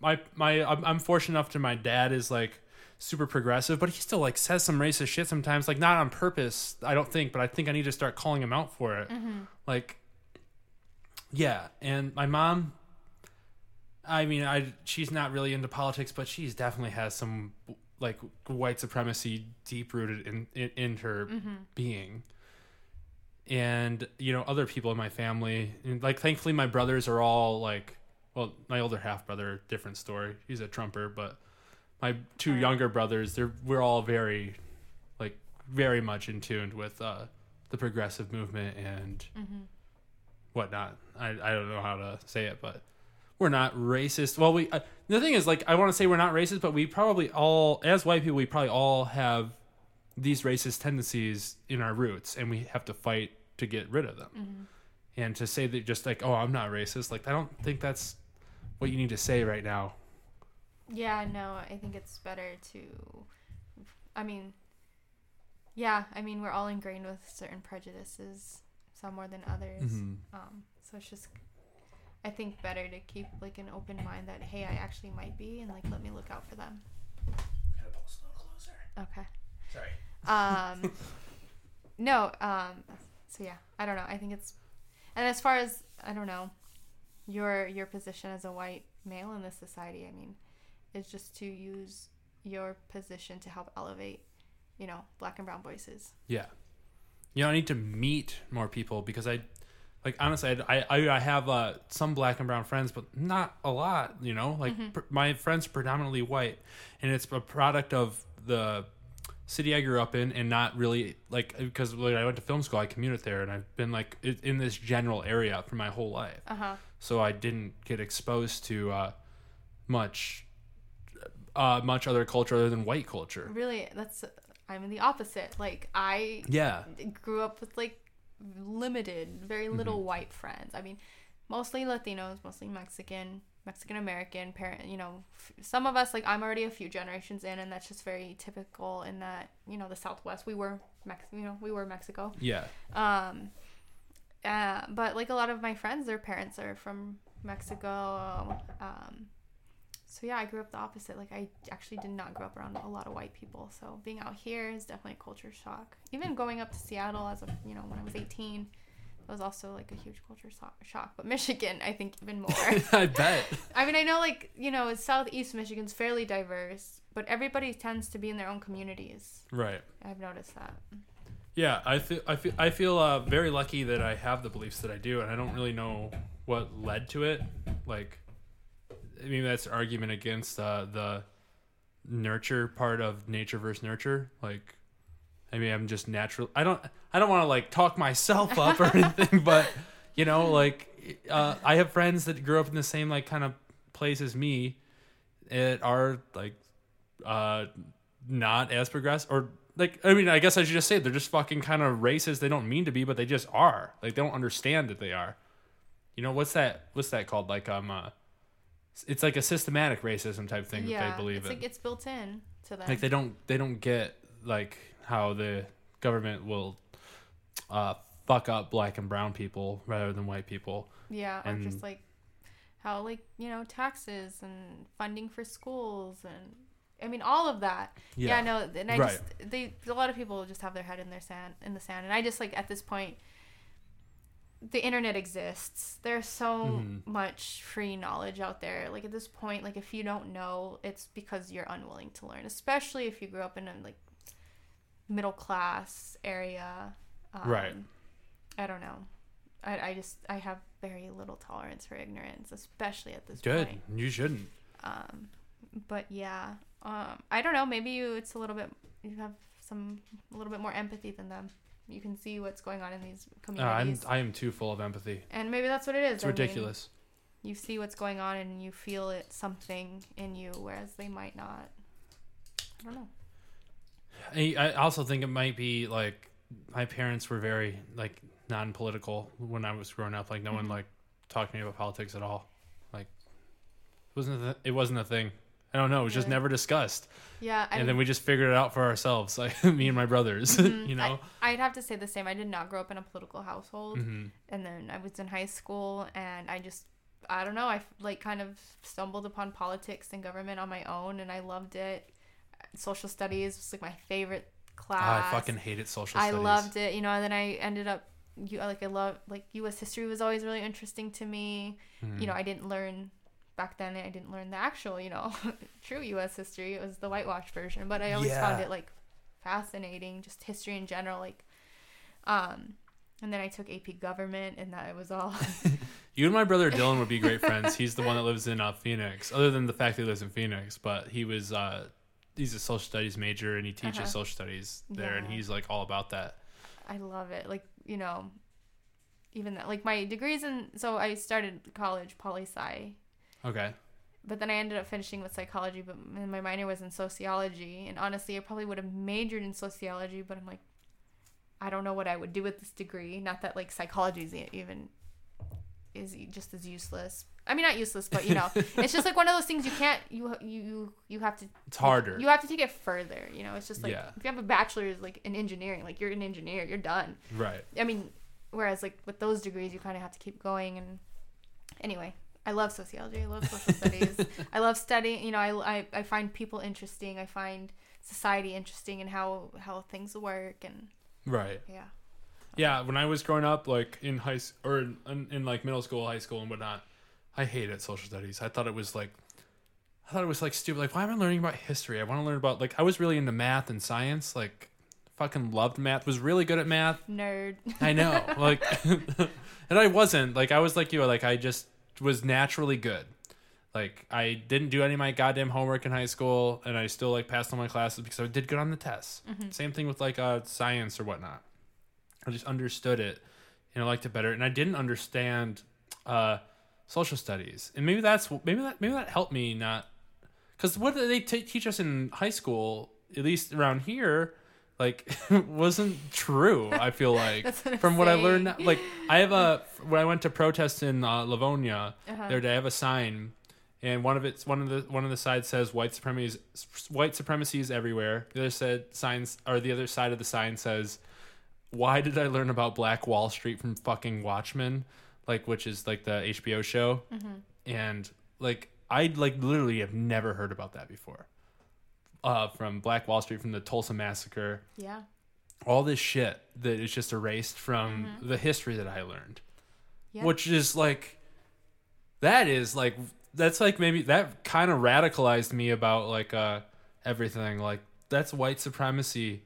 A: my my I'm, fortunate enough to my dad is like super progressive, but he still like says some racist shit sometimes like not on purpose, I don't think, but I think I need to start calling him out for it. Mm-hmm. Like yeah, and my mom I mean, I she's not really into politics, but she's definitely has some like white supremacy deep rooted in, in in her mm-hmm. being. And you know other people in my family and, like thankfully my brothers are all like well my older half brother different story he's a trumper but my two younger brothers they're we're all very like very much in tune with uh the progressive movement and
B: Mm-hmm.
A: whatnot I, I don't know how to say it but we're not racist. Well, we uh, the thing is like I want to say we're not racist, but we probably all as white people we probably all have these racist tendencies in our roots, and we have to fight to get rid of them.
B: Mm-hmm.
A: And to say that just like oh I'm not racist, like I don't think that's what you need to say right now.
B: Yeah, no, I think it's better to. I mean, yeah, I mean, we're all ingrained with certain prejudices, some more than others.
A: Mm-hmm.
B: Um, so it's just, I think, better to keep like an open mind that hey, I actually might be, and like let me look out for them. Okay.
A: Sorry.
B: Um, no. Um, so yeah, I don't know. I think it's, and as far as I don't know, your your position as a white male in this society, I mean, is just to use your position to help elevate, you know, black and brown voices.
A: Yeah. You know, I need to meet more people because I, like, honestly, I, I, I have uh, some black and brown friends, but not a lot, you know? Like, pr- my friends are predominantly white, and it's a product of the city I grew up in and not really, like, because when I went to film school, I commuted there, and I've been, like, in this general area for my whole life.
B: Uh huh.
A: So I didn't get exposed to uh, much. Uh, much other culture other than white culture.
B: Really, that's I'm in the opposite. Like I
A: Yeah,
B: grew up with like limited, very little white friends. I mean, mostly Latinos, mostly Mexican, Mexican American parent. You know, f- some of us like I'm already a few generations in, and that's just very typical in that you know the Southwest. We were Mex, you know, we were Mexico.
A: yeah,
B: Um, uh, but like a lot of my friends, their parents are from Mexico. Um, so yeah, I grew up the opposite. Like I actually did not grow up around a lot of white people. So being out here is definitely a culture shock. Even going up to Seattle as a you know when I was 18, that was also like a huge culture shock. But Michigan, I think even more.
A: I bet.
B: I mean, I know like you know Southeast Michigan's fairly diverse, but everybody tends to be in their own communities.
A: Right.
B: I've noticed that.
A: Yeah, I feel I feel I feel uh, very lucky that I have the beliefs that I do, and I don't really know what led to it. Like, I mean, that's argument against uh, the nurture part of nature versus nurture. Like, I mean, I'm just natural. I don't I don't want to like talk myself up or anything, but you know, like, uh, I have friends that grew up in the same like kind of place as me, that are like, uh, not as progressive or like I mean I guess I should just say they're just fucking kind of racist. They don't mean to be, but they just are. Like they don't understand that they are. You know what's that? What's that called? Like um, uh, it's like a systematic racism type thing
B: yeah,
A: that they believe
B: it's
A: in.
B: like it's built in to them.
A: like they don't they don't get like how the government will uh fuck up black and brown people rather than white people.
B: Yeah, or
A: And-
B: just like how like you know taxes and funding for schools and I mean all of that. Yeah, no, and I
A: Right.
B: just they a lot of people just have their head in their sand in the sand, and I just like at this point. The internet exists. There's so
A: Mhm.
B: much free knowledge out there. Like at this point, like if you don't know, it's because you're unwilling to learn. Especially if you grew up in a like middle class area. Um,
A: Right.
B: I don't know. I, I just I have very little tolerance for ignorance, especially at this
A: Good.
B: point. Good.
A: You shouldn't.
B: Um, but yeah, um, I don't know. Maybe you it's a little bit you have some a little bit more empathy than them. You can see what's going on in these
A: Uh, I'm
B: communities,
A: I am too full of empathy.
B: and maybe that's what it is.
A: It's
B: I mean,
A: ridiculous.
B: you see what's going on, and you feel it something in you, whereas they might not. I don't know.
A: I, I also think it might be like my parents were very like non-political when I was growing up. Like no one
B: Mm-hmm.
A: like talked to me about politics at all. Like it wasn't a, it wasn't a thing. I don't know. It was just never discussed.
B: Yeah, I
A: and then we just figured it out for ourselves, like me and my brothers. you know.
B: I'd have to say the same. I did not grow up in a political household.
A: hmm
B: and then I was in high school and I just I don't know I like kind of stumbled upon politics and government on my own and I loved it. Social studies was like my favorite class.
A: I fucking hated social
B: I loved it, you know. And then I ended up you like I love like U.S. history was always really interesting to me.
A: Hmm.
B: You know, I didn't learn back then. I didn't learn the actual you know true U.S. history. It was the whitewashed version, but I always found it like fascinating, just history in general, like. Um, and then I took AP Government, and that was all.
A: You and my brother Dylan would be great friends. He's the one that lives in uh, Phoenix. Other than the fact that he lives in Phoenix, but he was uh, he's a social studies major and he teaches
B: Uh-huh.
A: social studies there, and he's like all about that.
B: I love it. Like, you know, even that, like my degrees in, so I started college poli sci.
A: Okay.
B: But then I ended up finishing with psychology, but my minor was in sociology. And honestly, I probably would have majored in sociology, but I'm like, I don't know what I would do with this degree. Not that like psychology is even is just as useless. I mean, not useless, but you know, it's just like one of those things you can't you you you have to
A: It's harder.
B: you have to take it further. You know, it's just like
A: Yeah.
B: if you have a bachelor's like in engineering, like you're an engineer, you're done.
A: right.
B: I mean, whereas like with those degrees, you kind of have to keep going. And anyway, I love sociology. I love social studies. I love studying. You know, I, I I find people interesting. I find society interesting and how how things work. And
A: Right.
B: yeah,
A: Yeah, when I was growing up, like in high or in, in, in like middle school, high school, and whatnot, I hated social studies. I thought it was like, I thought it was like stupid. Like, why am I learning about history? I want to learn about like I was really into math and science. Like, fucking loved math. Was really good at math.
B: nerd.
A: I know, like, and I wasn't. Like, I was like you. Like, I just was naturally good. Like, I didn't do any of my goddamn homework in high school, and I still like passed all my classes because I did good on the tests. Same thing with like uh, science or whatnot. I just understood it and I liked it better. And I didn't understand uh, social studies, and maybe that's maybe that maybe that helped me not because what they t- teach us in high school, at least around here, like wasn't true. I feel like
B: what I'm
A: from what I learned. now- Like I have a when I went to protest in uh, Livonia,
B: Uh-huh.
A: there I have a sign. And one of it's one of the one of the sides says white supremacy is white supremacy is everywhere. The other said signs or the other side of the sign says why did I learn about Black Wall Street from fucking Watchmen, like which is like the HBO show, and like I like literally have never heard about that before. Uh, from Black Wall Street, from the Tulsa massacre,
B: yeah,
A: all this shit that is just erased from the history that I learned,
B: yeah.
A: which is like, that is like that's like maybe that kind of radicalized me about like uh everything like that's white supremacy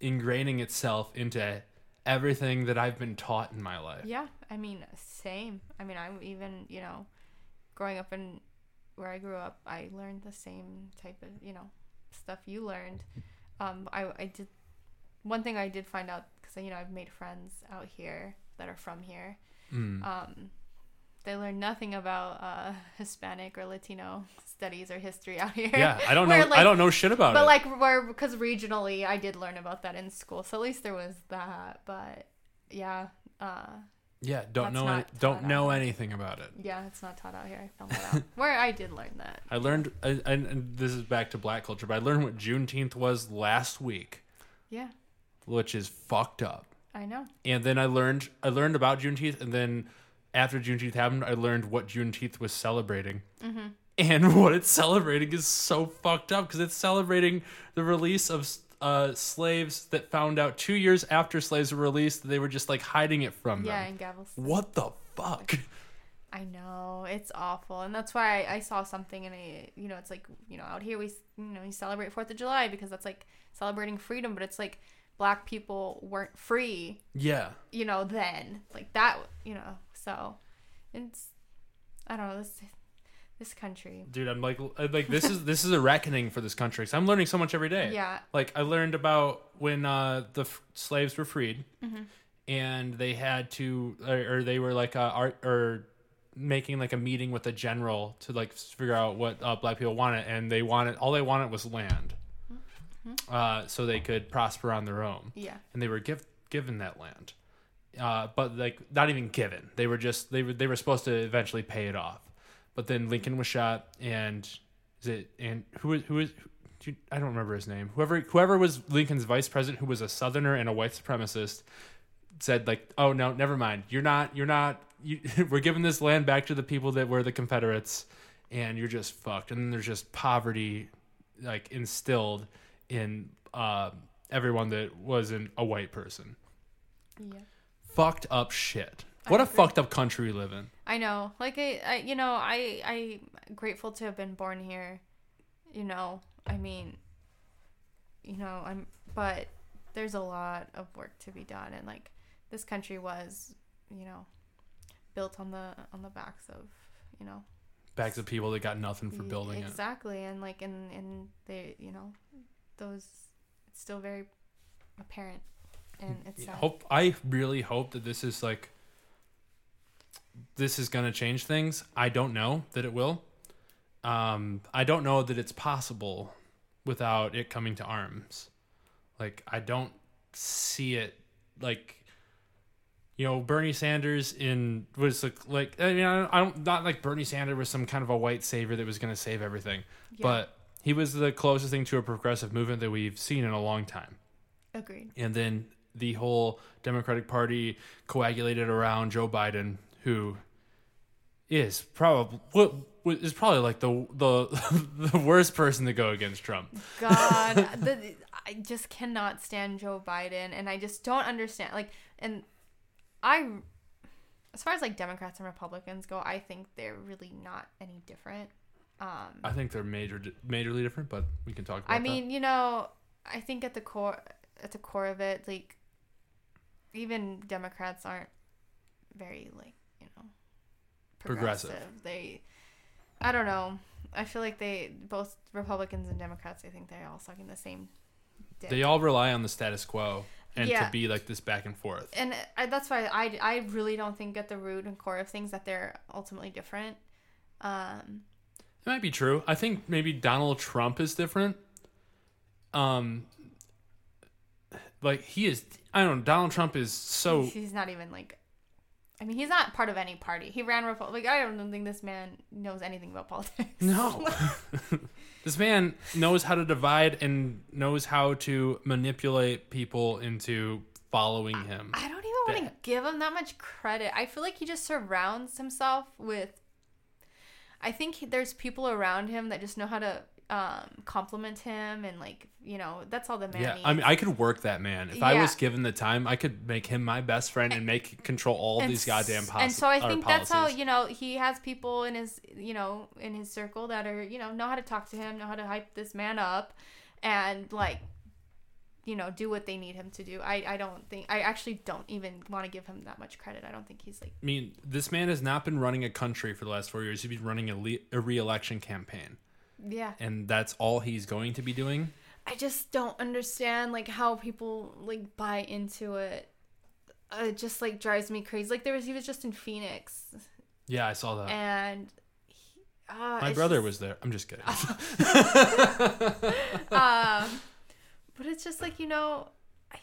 A: ingraining itself into everything that I've been taught in my life.
B: Yeah, I mean, same. I mean, I'm even, you know, growing up in where I grew up, I learned the same type of, you know, stuff you learned. Um, I, I did, one thing I did find out, because, you know, I've made friends out here that are from here.
A: Mm.
B: Um, they learn nothing about uh, Hispanic or Latino studies or history out here.
A: Yeah, I don't know.
B: Where,
A: I don't know shit about
B: but
A: it.
B: But like where because regionally I did learn about that in school, so at least there was that. But yeah, uh,
A: yeah, don't
B: that's
A: know.
B: not
A: don't know
B: out.
A: anything about it.
B: yeah, it's not taught out here. I found that out. where I did learn that.
A: I learned, and, and this is back to black culture, but I learned what Juneteenth was last week,
B: Yeah,
A: which is fucked up.
B: I know.
A: And then I learned, I learned about Juneteenth, and then after Juneteenth happened, I learned what Juneteenth was celebrating.
B: Mm-hmm.
A: And what it's celebrating is so fucked up because it's celebrating the release of uh, slaves that found out two years after slaves were released that they were just like hiding it from them.
B: Yeah, in Galveston.
A: What the fuck?
B: I know it's awful, and that's why I, I saw something, and I, you know, it's like you know, out here we, you know, we celebrate Fourth of July because that's like celebrating freedom, but it's like black people weren't free,
A: Yeah.
B: you know, then like that, you know, so it's, I don't know this, this country,
A: Dude, I'm like, I'm like this is this is a reckoning for this country. 'cause I'm learning so much every day.
B: yeah,
A: Like I learned about when uh, the f- slaves were freed,
B: Mm-hmm.
A: and they had to, or, or they were like uh, art or making like a meeting with a general to like figure out what uh, black people wanted, and they wanted all they wanted was land,
B: Mm-hmm.
A: uh, so they could prosper on their own,
B: yeah,
A: and they were give, given that land, uh, but like not even given. They were just they were they were supposed to eventually pay it off, but then Lincoln was shot, and is it and who is who is who, I don't remember his name. Whoever whoever was Lincoln's vice president, who was a Southerner and a white supremacist, said like, "Oh no, never mind. You're not. You're not. You, we're giving this land back to the people that were the Confederates, and you're just fucked." And then there's just poverty, like instilled in uh, everyone that wasn't a white person.
B: yeah.
A: Fucked up shit. What a
B: agree.
A: fucked up country we live in.
B: I know. Like I, I you know, I I'm grateful to have been born here. You know, I mean, you know, I'm but there's a lot of work to be done and like this country was, you know, built on the on the backs of, you know,
A: Back of people that got nothing for building it.
B: exactly and like and and they, you know, those it's still very apparent and it's
A: Yeah, hope I really hope that this is like this is going to change things. I don't know that it will. Um, I don't know that it's possible without it coming to arms. Like I don't see it like you know Bernie Sanders in was like, like I mean I don't, I don't not like Bernie Sanders was some kind of a white savior that was going to save everything, but he was the closest thing to a progressive movement that we've seen in a long time
B: Agreed.
A: and then the whole Democratic Party coagulated around Joe Biden, who is probably what what is probably like the the the worst person to go against Trump.
B: God, the, I just cannot stand Joe Biden, and I just don't understand. Like, and I, as far as like Democrats and Republicans go, I think they're really not any different. Um,
A: I think they're major majorly different, but we can talk about
B: I mean, you know, I think at the core, at the core of it, like, even Democrats aren't very like know
A: Progressive.
B: They, I don't know. I feel like they both Republicans and Democrats. I think they're all sucking the same. Dick.
A: They all rely on the status quo and
B: Yeah.
A: to be like this back and forth.
B: and I, that's why I, I really don't think at the root and core of things that they're ultimately different. Um,
A: It might be true. I think maybe Donald Trump is different. Um, like he is. I don't know. Donald Trump is so
B: he's not even like. I mean, he's not part of any party. He ran Repo- like I don't think this man knows anything about politics.
A: No. this man knows how to divide and knows how to manipulate people into following him.
B: I don't even want to give him that much credit. I feel like he just surrounds himself with. I think he- there's people around him that just know how to um, compliment him and like you know that's all the man
A: yeah,
B: needs.
A: I mean, I could work that man if I was given the time. I could make him my best friend and make control all
B: and
A: these goddamn policies.
B: And so I think that's how you know he has people in his you know in his circle that are you know know how to talk to him, know how to hype this man up, and like you know do what they need him to do. I I don't think I actually don't even want to give him that much credit. I don't think he's like
A: I mean, this man has not been running a country for the last four years. He's been running a, le- a re-election campaign,
B: yeah.
A: and that's all he's going to be doing.
B: I just don't understand like how people like buy into it. Uh, it just like drives me crazy. Like there was he was just in Phoenix
A: Yeah, I saw that.
B: and. He, uh,
A: my brother
B: just-
A: was there. I'm just kidding.
B: um but it's just like you know i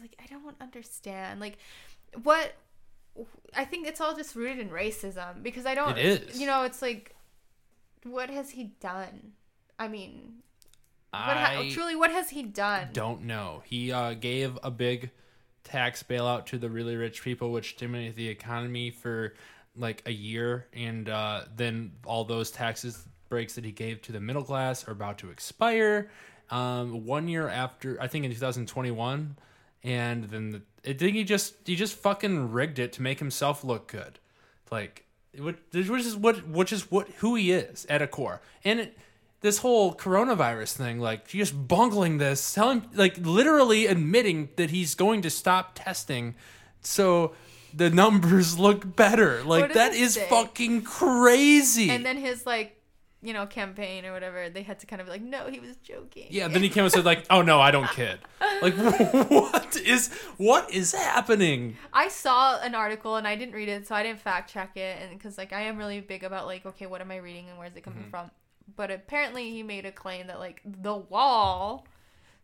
B: like i don't understand like what i think it's all just rooted in racism because i don't
A: It is.
B: you know it's like what has he done? I mean what
A: I
B: ha- truly what has he done?
A: don't know. He uh, gave a big tax bailout to the really rich people, which stimulated the economy for like a year, and uh, then all those taxes breaks that he gave to the middle class are about to expire. Um, one year after, I think in 2021, and then the, I think he just he just fucking rigged it to make himself look good, like which is what which is what who he is at a core, and. It, this whole coronavirus thing, like just bungling this, telling, like literally admitting that he's going to stop testing, so the numbers look better. Like that is
B: say?
A: fucking crazy.
B: and then his like you know campaign or whatever they had to kind of be like no he was joking
A: yeah, then he came and said like, "Oh no, I don't kid." Like, what is what is happening?
B: I saw an article and I didn't read it, so I didn't fact check it, and because like I am really big about like, okay, what am I reading and where's it
A: Mm-hmm.
B: coming from? But apparently, he made a claim that like the wall,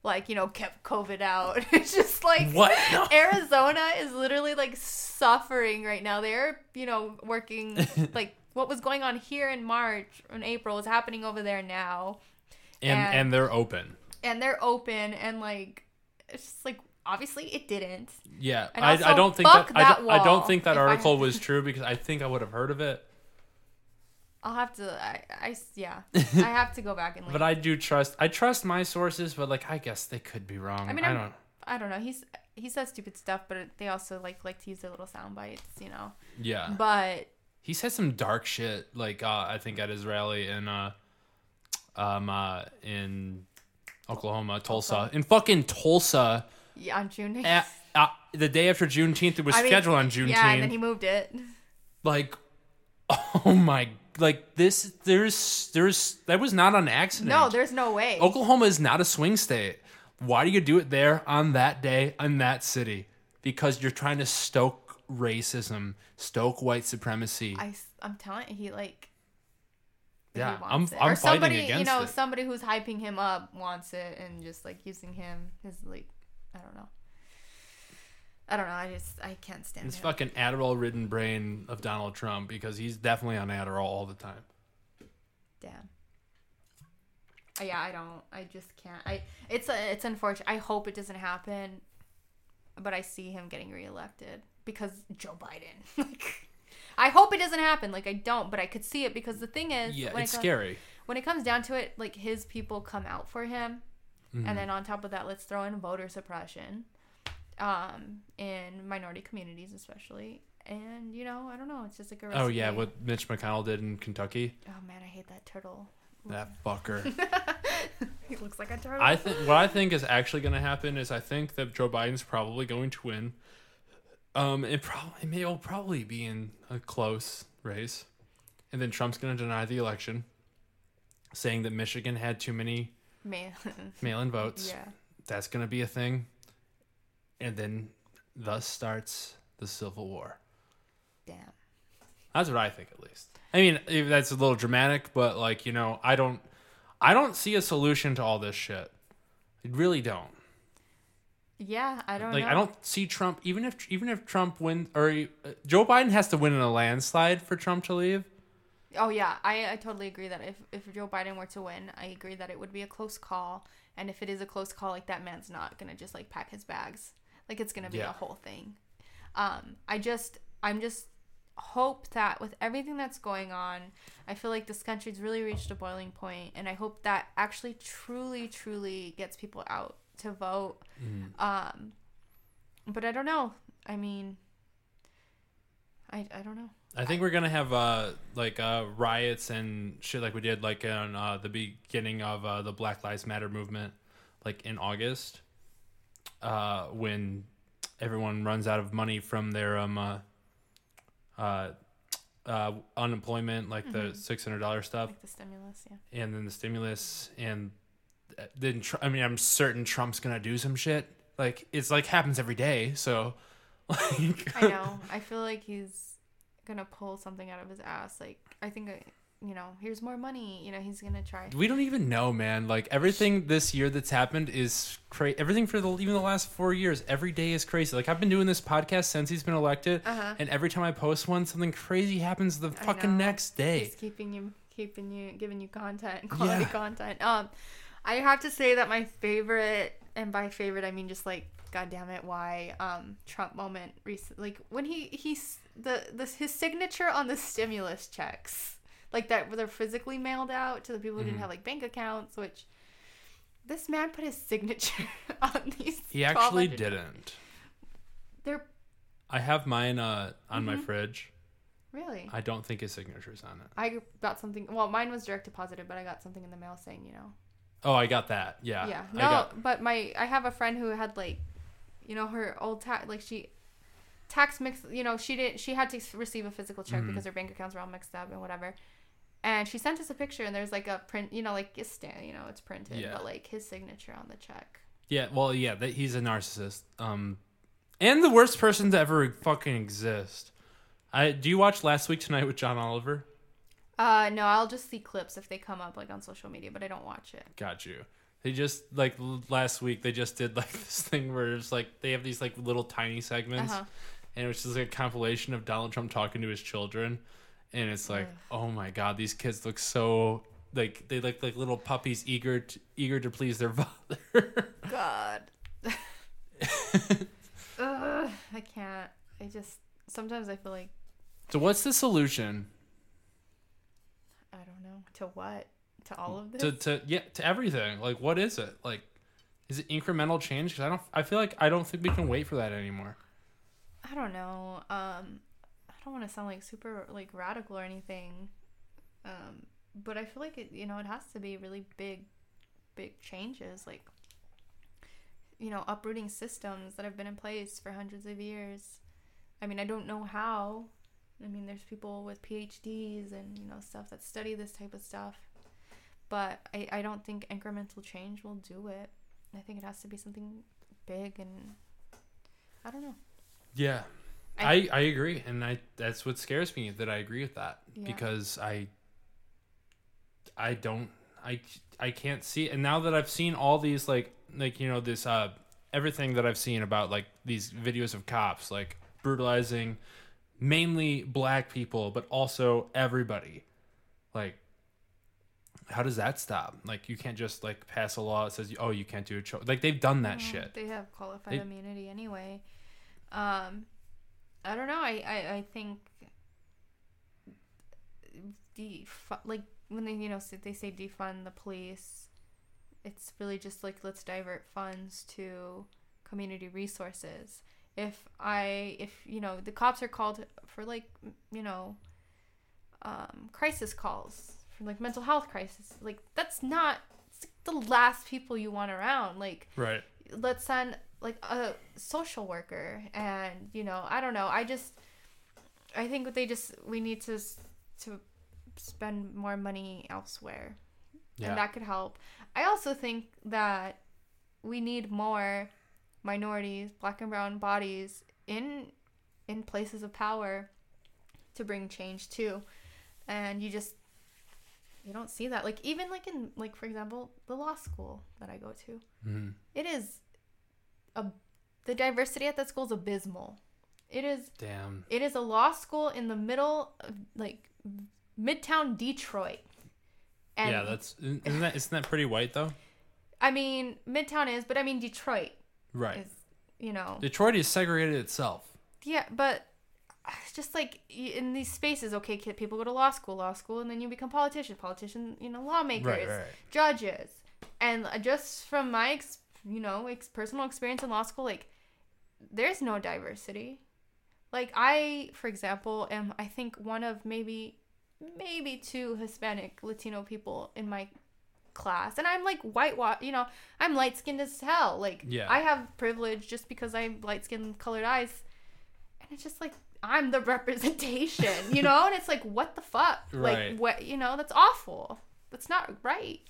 B: like you know, kept COVID out. it's just like
A: What? No.
B: Arizona is literally like suffering right now. They're you know working like what was going on here in March and April is happening over there now,
A: And
B: And-
A: and they're open.
B: and they're open and like it's just like obviously it didn't.
A: Yeah,
B: And
A: I,
B: also,
A: I don't think
B: fuck
A: that, I, don't, I don't think that article
B: had-
A: was true because I think I would have heard of it.
B: I'll have to. I, I yeah. I have to go back and like.
A: But I do trust. I trust my sources, but like I guess they could be wrong.
B: I mean,
A: I
B: I'm,
A: don't.
B: I don't know. He's he says stupid stuff, but they also like like to use their little sound bites, you know.
A: Yeah,
B: But
A: he said some dark shit. Like uh, I think at his rally in uh, um uh, in Oklahoma, Tulsa, in fucking Tulsa,
B: yeah, on June.
A: at, uh, the day after Juneteenth. It was
B: I mean,
A: scheduled on Juneteenth.
B: Yeah, and then he moved it.
A: like, oh my, like this. There's there's that was not an accident.
B: No, there's no way.
A: Oklahoma is not a swing state. Why do you do it there on that day in that city? Because you're trying to stoke racism, stoke white supremacy.
B: I am telling you, he like.
A: Yeah,
B: wants
A: I'm-
B: it.
A: I'm
B: or
A: fighting
B: somebody, you know,
A: it.
B: somebody who's hyping him up wants it and just like using him his like, I don't know. I don't know. I just I can't stand
A: This
B: him.
A: fucking Adderall ridden brain of Donald Trump because he's definitely on Adderall all the time.
B: Damn. Uh, Yeah, I don't. I just can't. I. It's a, it's unfortunate. I hope it doesn't happen, but I see him getting reelected because Joe Biden. like, I hope it doesn't happen. Like I don't, but I could see it because the thing is,
A: Yeah,
B: when
A: it's
B: it comes,
A: scary.
B: when it comes down to it, like his people come out for him,
A: Mm-hmm.
B: and then on top of that, let's throw in voter suppression, um, in minority communities especially. And you know, I don't know. It's just like a
A: Oh yeah, what Mitch McConnell did in Kentucky.
B: Oh man, I hate that turtle.
A: That fucker.
B: he looks like a turtle.
A: I think what I think is actually going to happen is I think that Joe Biden's probably going to win. Um, it probably it may will probably be in a close race, and then Trump's going to deny the election, saying that Michigan had too many
B: Man.
A: mail-in votes.
B: yeah.
A: That's going to be a thing, and then thus starts the Civil War.
B: Damn.
A: That's what I think, at least. I mean, that's a little dramatic, but like you know, I don't, I don't see a solution to all this shit. I really don't.
B: Yeah, I don't
A: like
B: know.
A: I don't see Trump even if even if Trump wins or uh, Joe Biden has to win in a landslide for Trump to leave.
B: Oh yeah, I, I totally agree that if if Joe Biden were to win, I agree that it would be a close call. And if it is a close call, like that man's not gonna just like pack his bags. Like it's gonna be
A: Yeah.
B: a whole thing. Um, I just I'm just hope that with everything that's going on, I feel like this country's really reached a boiling point, and I hope that actually truly truly gets people out to vote. Um, but I don't know. I mean, I I don't know.
A: I think we're gonna have uh like uh riots and shit like we did like in uh, the beginning of uh, the Black Lives Matter movement, like in August, uh when everyone runs out of money from their um uh, uh, uh unemployment like the six hundred dollar stuff
B: Like the stimulus, yeah.
A: and then the stimulus and then Tr- I mean I'm certain Trump's gonna do some shit like it's like happens every day so like
B: I know. I feel like he's gonna pull something out of his ass. Like I think, uh, you know, here's more money. You know, he's gonna try.
A: We don't even know, man. Like everything this year that's happened is crazy. Everything for the even the last four years, every day is crazy. Like I've been doing this podcast since he's been elected,
B: Uh-huh.
A: and every time I post one, something crazy happens the fucking next day.
B: He's keeping you, keeping you, giving you content, quality
A: Yeah.
B: content. Um, I have to say that my favorite, and by favorite I mean just like, god damn it, why um Trump moment recently, like when he he's the this his signature on the stimulus checks, like that they're physically mailed out to the people who
A: Mm-hmm.
B: didn't have like bank accounts, which. This man put his signature on these.
A: He actually didn't.
B: They're
A: I have mine uh, on
B: Mm-hmm.
A: my fridge.
B: really.
A: I don't think his signature's on it.
B: I got something. Well, mine was direct deposited, but I got something in the mail saying, you know,
A: Oh, I got that. Yeah.
B: yeah. No,
A: got-
B: but my I have a friend who had like, you know, her old tax like she tax mix. You know, she didn't. she had to receive a physical check
A: Mm-hmm.
B: because her bank accounts were all mixed up and whatever. And she sent us a picture, and there's like a print. You know, like it's stand. You know, it's printed,
A: Yeah.
B: but like his signature on the check.
A: yeah. Well, yeah. That he's a narcissist. Um, and the worst person to ever fucking exist. I do you watch Last Week Tonight with John Oliver?
B: Uh, no, I'll just see clips if they come up like on social media, but I don't watch it.
A: Got you. They just like last week they just did like this thing where it's like they have these like little tiny segments,
B: Uh-huh.
A: and it was just like a compilation of Donald Trump talking to his children, and it's like, oh my god, these kids look so like they look like little puppies eager to, eager to please their father.
B: God. Ugh, I can't. I just sometimes I feel like
A: so what's the solution
B: To what to all of this.
A: to to yeah to everything? Like what is it like? Is it incremental change? Because I don't. I feel like I don't think we can wait for that anymore.
B: I don't know. Um, I don't want to sound like super like radical or anything. Um, but I feel like it. You know, it has to be really big, big changes. Like, you know, uprooting systems that have been in place for hundreds of years. I mean, I don't know how. I mean, there's people with PhDs and you know stuff that study this type of stuff. But I, I don't think incremental change will do it. I think it has to be something big and I don't know.
A: Yeah. I, I agree, and I that's what scares me that I agree with that
B: Yeah.
A: because I I don't I I can't see and now that I've seen all these like like you know this uh everything that I've seen about like these videos of cops like brutalizing mainly black people but also everybody like how does that stop like you can't just like pass a law that says oh you can't do a cho-. like they've done that
B: Well,
A: shit
B: They have qualified
A: They-
B: immunity anyway. Um, I don't know. I, I, I think def- like when they you know they say defund the police, it's really just like let's divert funds to community resources. If I if you know the cops are called for like you know um, crisis calls for like mental health crisis, like that's not the last people you want around. Like
A: right.
B: let's send like a social worker and you know i don't know i just i think what they just we need to to spend more money elsewhere.
A: Yeah.
B: and that could help. I also think that we need more minorities black and brown bodies in in places of power to bring change too and you just you don't see that like even like in like for example the law school that i go to
A: Mhm.
B: it is a the diversity at that school is abysmal. It is
A: damn
B: it is a law school in the middle of like midtown Detroit. And
A: yeah that's isn't that isn't that pretty white though
B: I mean midtown is, but I mean Detroit
A: right
B: is you know.
A: Detroit is segregated itself.
B: Yeah, but it's just like in these spaces, okay, people go to law school, law school, and then you become politicians, politicians, you know, lawmakers, judges, and uh, just from my, ex- you know, ex- personal experience in law school, like, there's no diversity. Like I, for example, am I think one of maybe, maybe two Hispanic Latino people in my class, and I'm like white, you know, I'm light skinned as hell. Like
A: Yeah.
B: I have privilege just because I'm light skinned, colored eyes, and it's just like I'm the representation, you know, and it's like what the fuck,
A: Right.
B: like what, you know, that's awful. That's not right.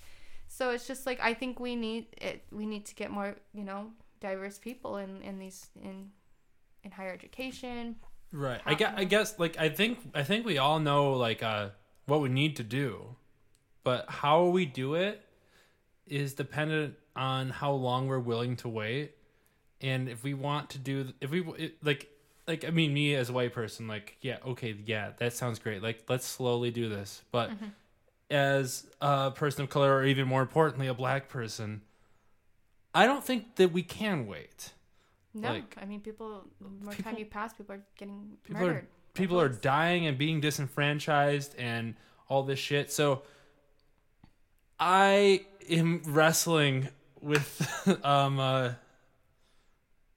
B: So it's just like I think we need it. We need to get more, you know, diverse people in in these in in higher education.
A: Right. I guess, I guess like I think I think we all know like uh what we need to do. But how we do it is dependent on how long we're willing to wait. And if we want to do if we it, like like I mean me as a white person like yeah, okay, yeah, that sounds great. Like let's slowly do this. But mm-hmm. as a person of color or even more importantly a black person, I don't think that we can wait.
B: No,
A: Like,
B: I mean people. The more time you pass, people are getting
A: people
B: murdered.
A: are people are dying and being disenfranchised and all this shit. So I am wrestling with um uh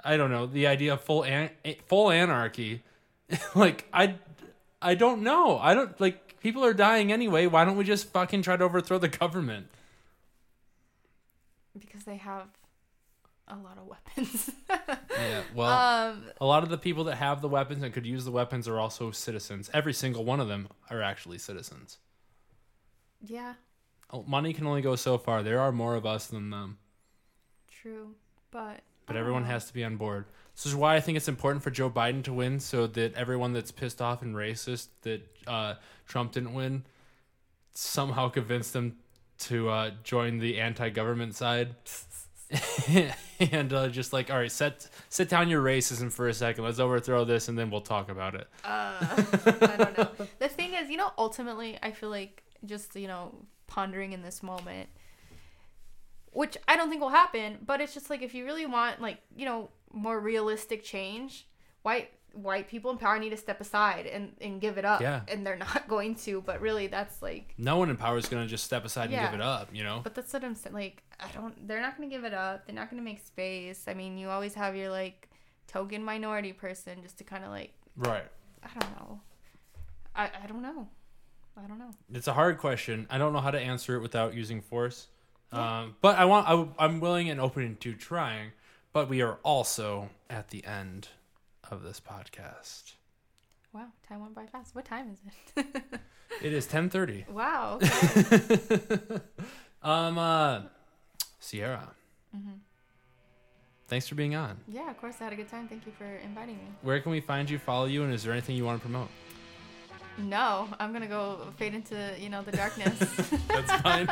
A: I don't know, the idea of full an- full anarchy. like I I don't know. I don't like people are dying anyway. Why don't we just fucking try to overthrow the government?
B: because they have a lot of weapons.
A: Yeah. Well,
B: um,
A: a lot of the people that have the weapons and could use the weapons are also citizens. Every single one of them are actually citizens.
B: yeah,
A: money can only go so far. There are more of us than them,
B: true, but
A: but everyone
B: know.
A: has to be on board. This is why I think it's important for Joe Biden to win, so that everyone that's pissed off and racist that uh, Trump didn't win somehow convince them to uh, join the anti-government side. and uh, just like, all right, set sit down your racism for a second. Let's overthrow this, and then we'll talk about it.
B: Uh, I don't know. The thing is, you know, ultimately, I feel like just you know pondering in this moment, which I don't think will happen. But it's just like if you really want like you know more realistic change, white white people in power need to step aside and and give it up.
A: Yeah.
B: And they're not going to. But really, that's like.
A: No one in power is gonna just step aside and give it up. You know.
B: But that's what I'm saying. Like, I don't. They're not gonna give it up. They're not gonna make space. I mean, you always have your like token minority person just to kind of like
A: Right.
B: I don't know. I I don't know. I don't know.
A: It's a hard question. I don't know how to answer it without using force. Um, but I want. I, I'm willing and open to trying. But we are also at the end of this podcast.
B: Wow, time went by fast. What time is it?
A: It is 10:30.
B: wow. Okay.
A: um. Uh, Sierra.
B: Mm-hmm.
A: thanks for being on.
B: Yeah, of course. I had a good time. Thank you for inviting me.
A: Where can we find you, follow you, and is there anything you want to promote?
B: No, I'm gonna go fade into you know the darkness.
A: That's fine.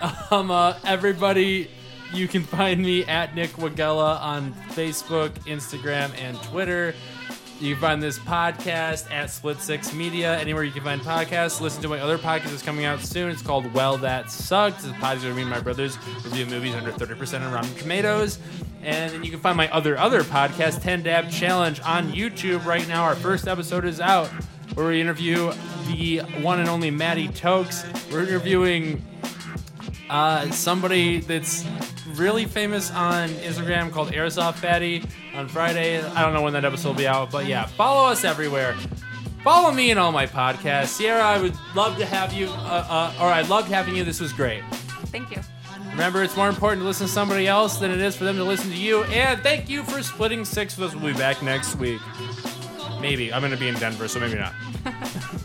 A: um, uh, everybody, you can find me at Nick Wagella on Facebook, Instagram, and Twitter. You can find this podcast at Split Six Media, anywhere you can find podcasts. Listen to my other podcast that's coming out soon. It's called Well That Sucked. A podcast where me and my brothers review movies under 30% on Rotten Tomatoes. And then you can find my other other podcast, 10 Dab Challenge, on YouTube right now. Our first episode is out, where we interview the one and only Maddie Tokes. We're interviewing uh, somebody that's really famous on Instagram called Airsoft Fatty on Friday. I don't know when that episode will be out, but yeah, follow us everywhere. Follow me in all my podcasts. Sierra, I would love to have you, uh, uh, or I loved having you. This was great.
B: Thank you.
A: Remember, it's more important to listen to somebody else than it is for them to listen to you. And thank you for splitting six with us. We'll be back next week. Maybe. I'm going to be in Denver, so maybe not.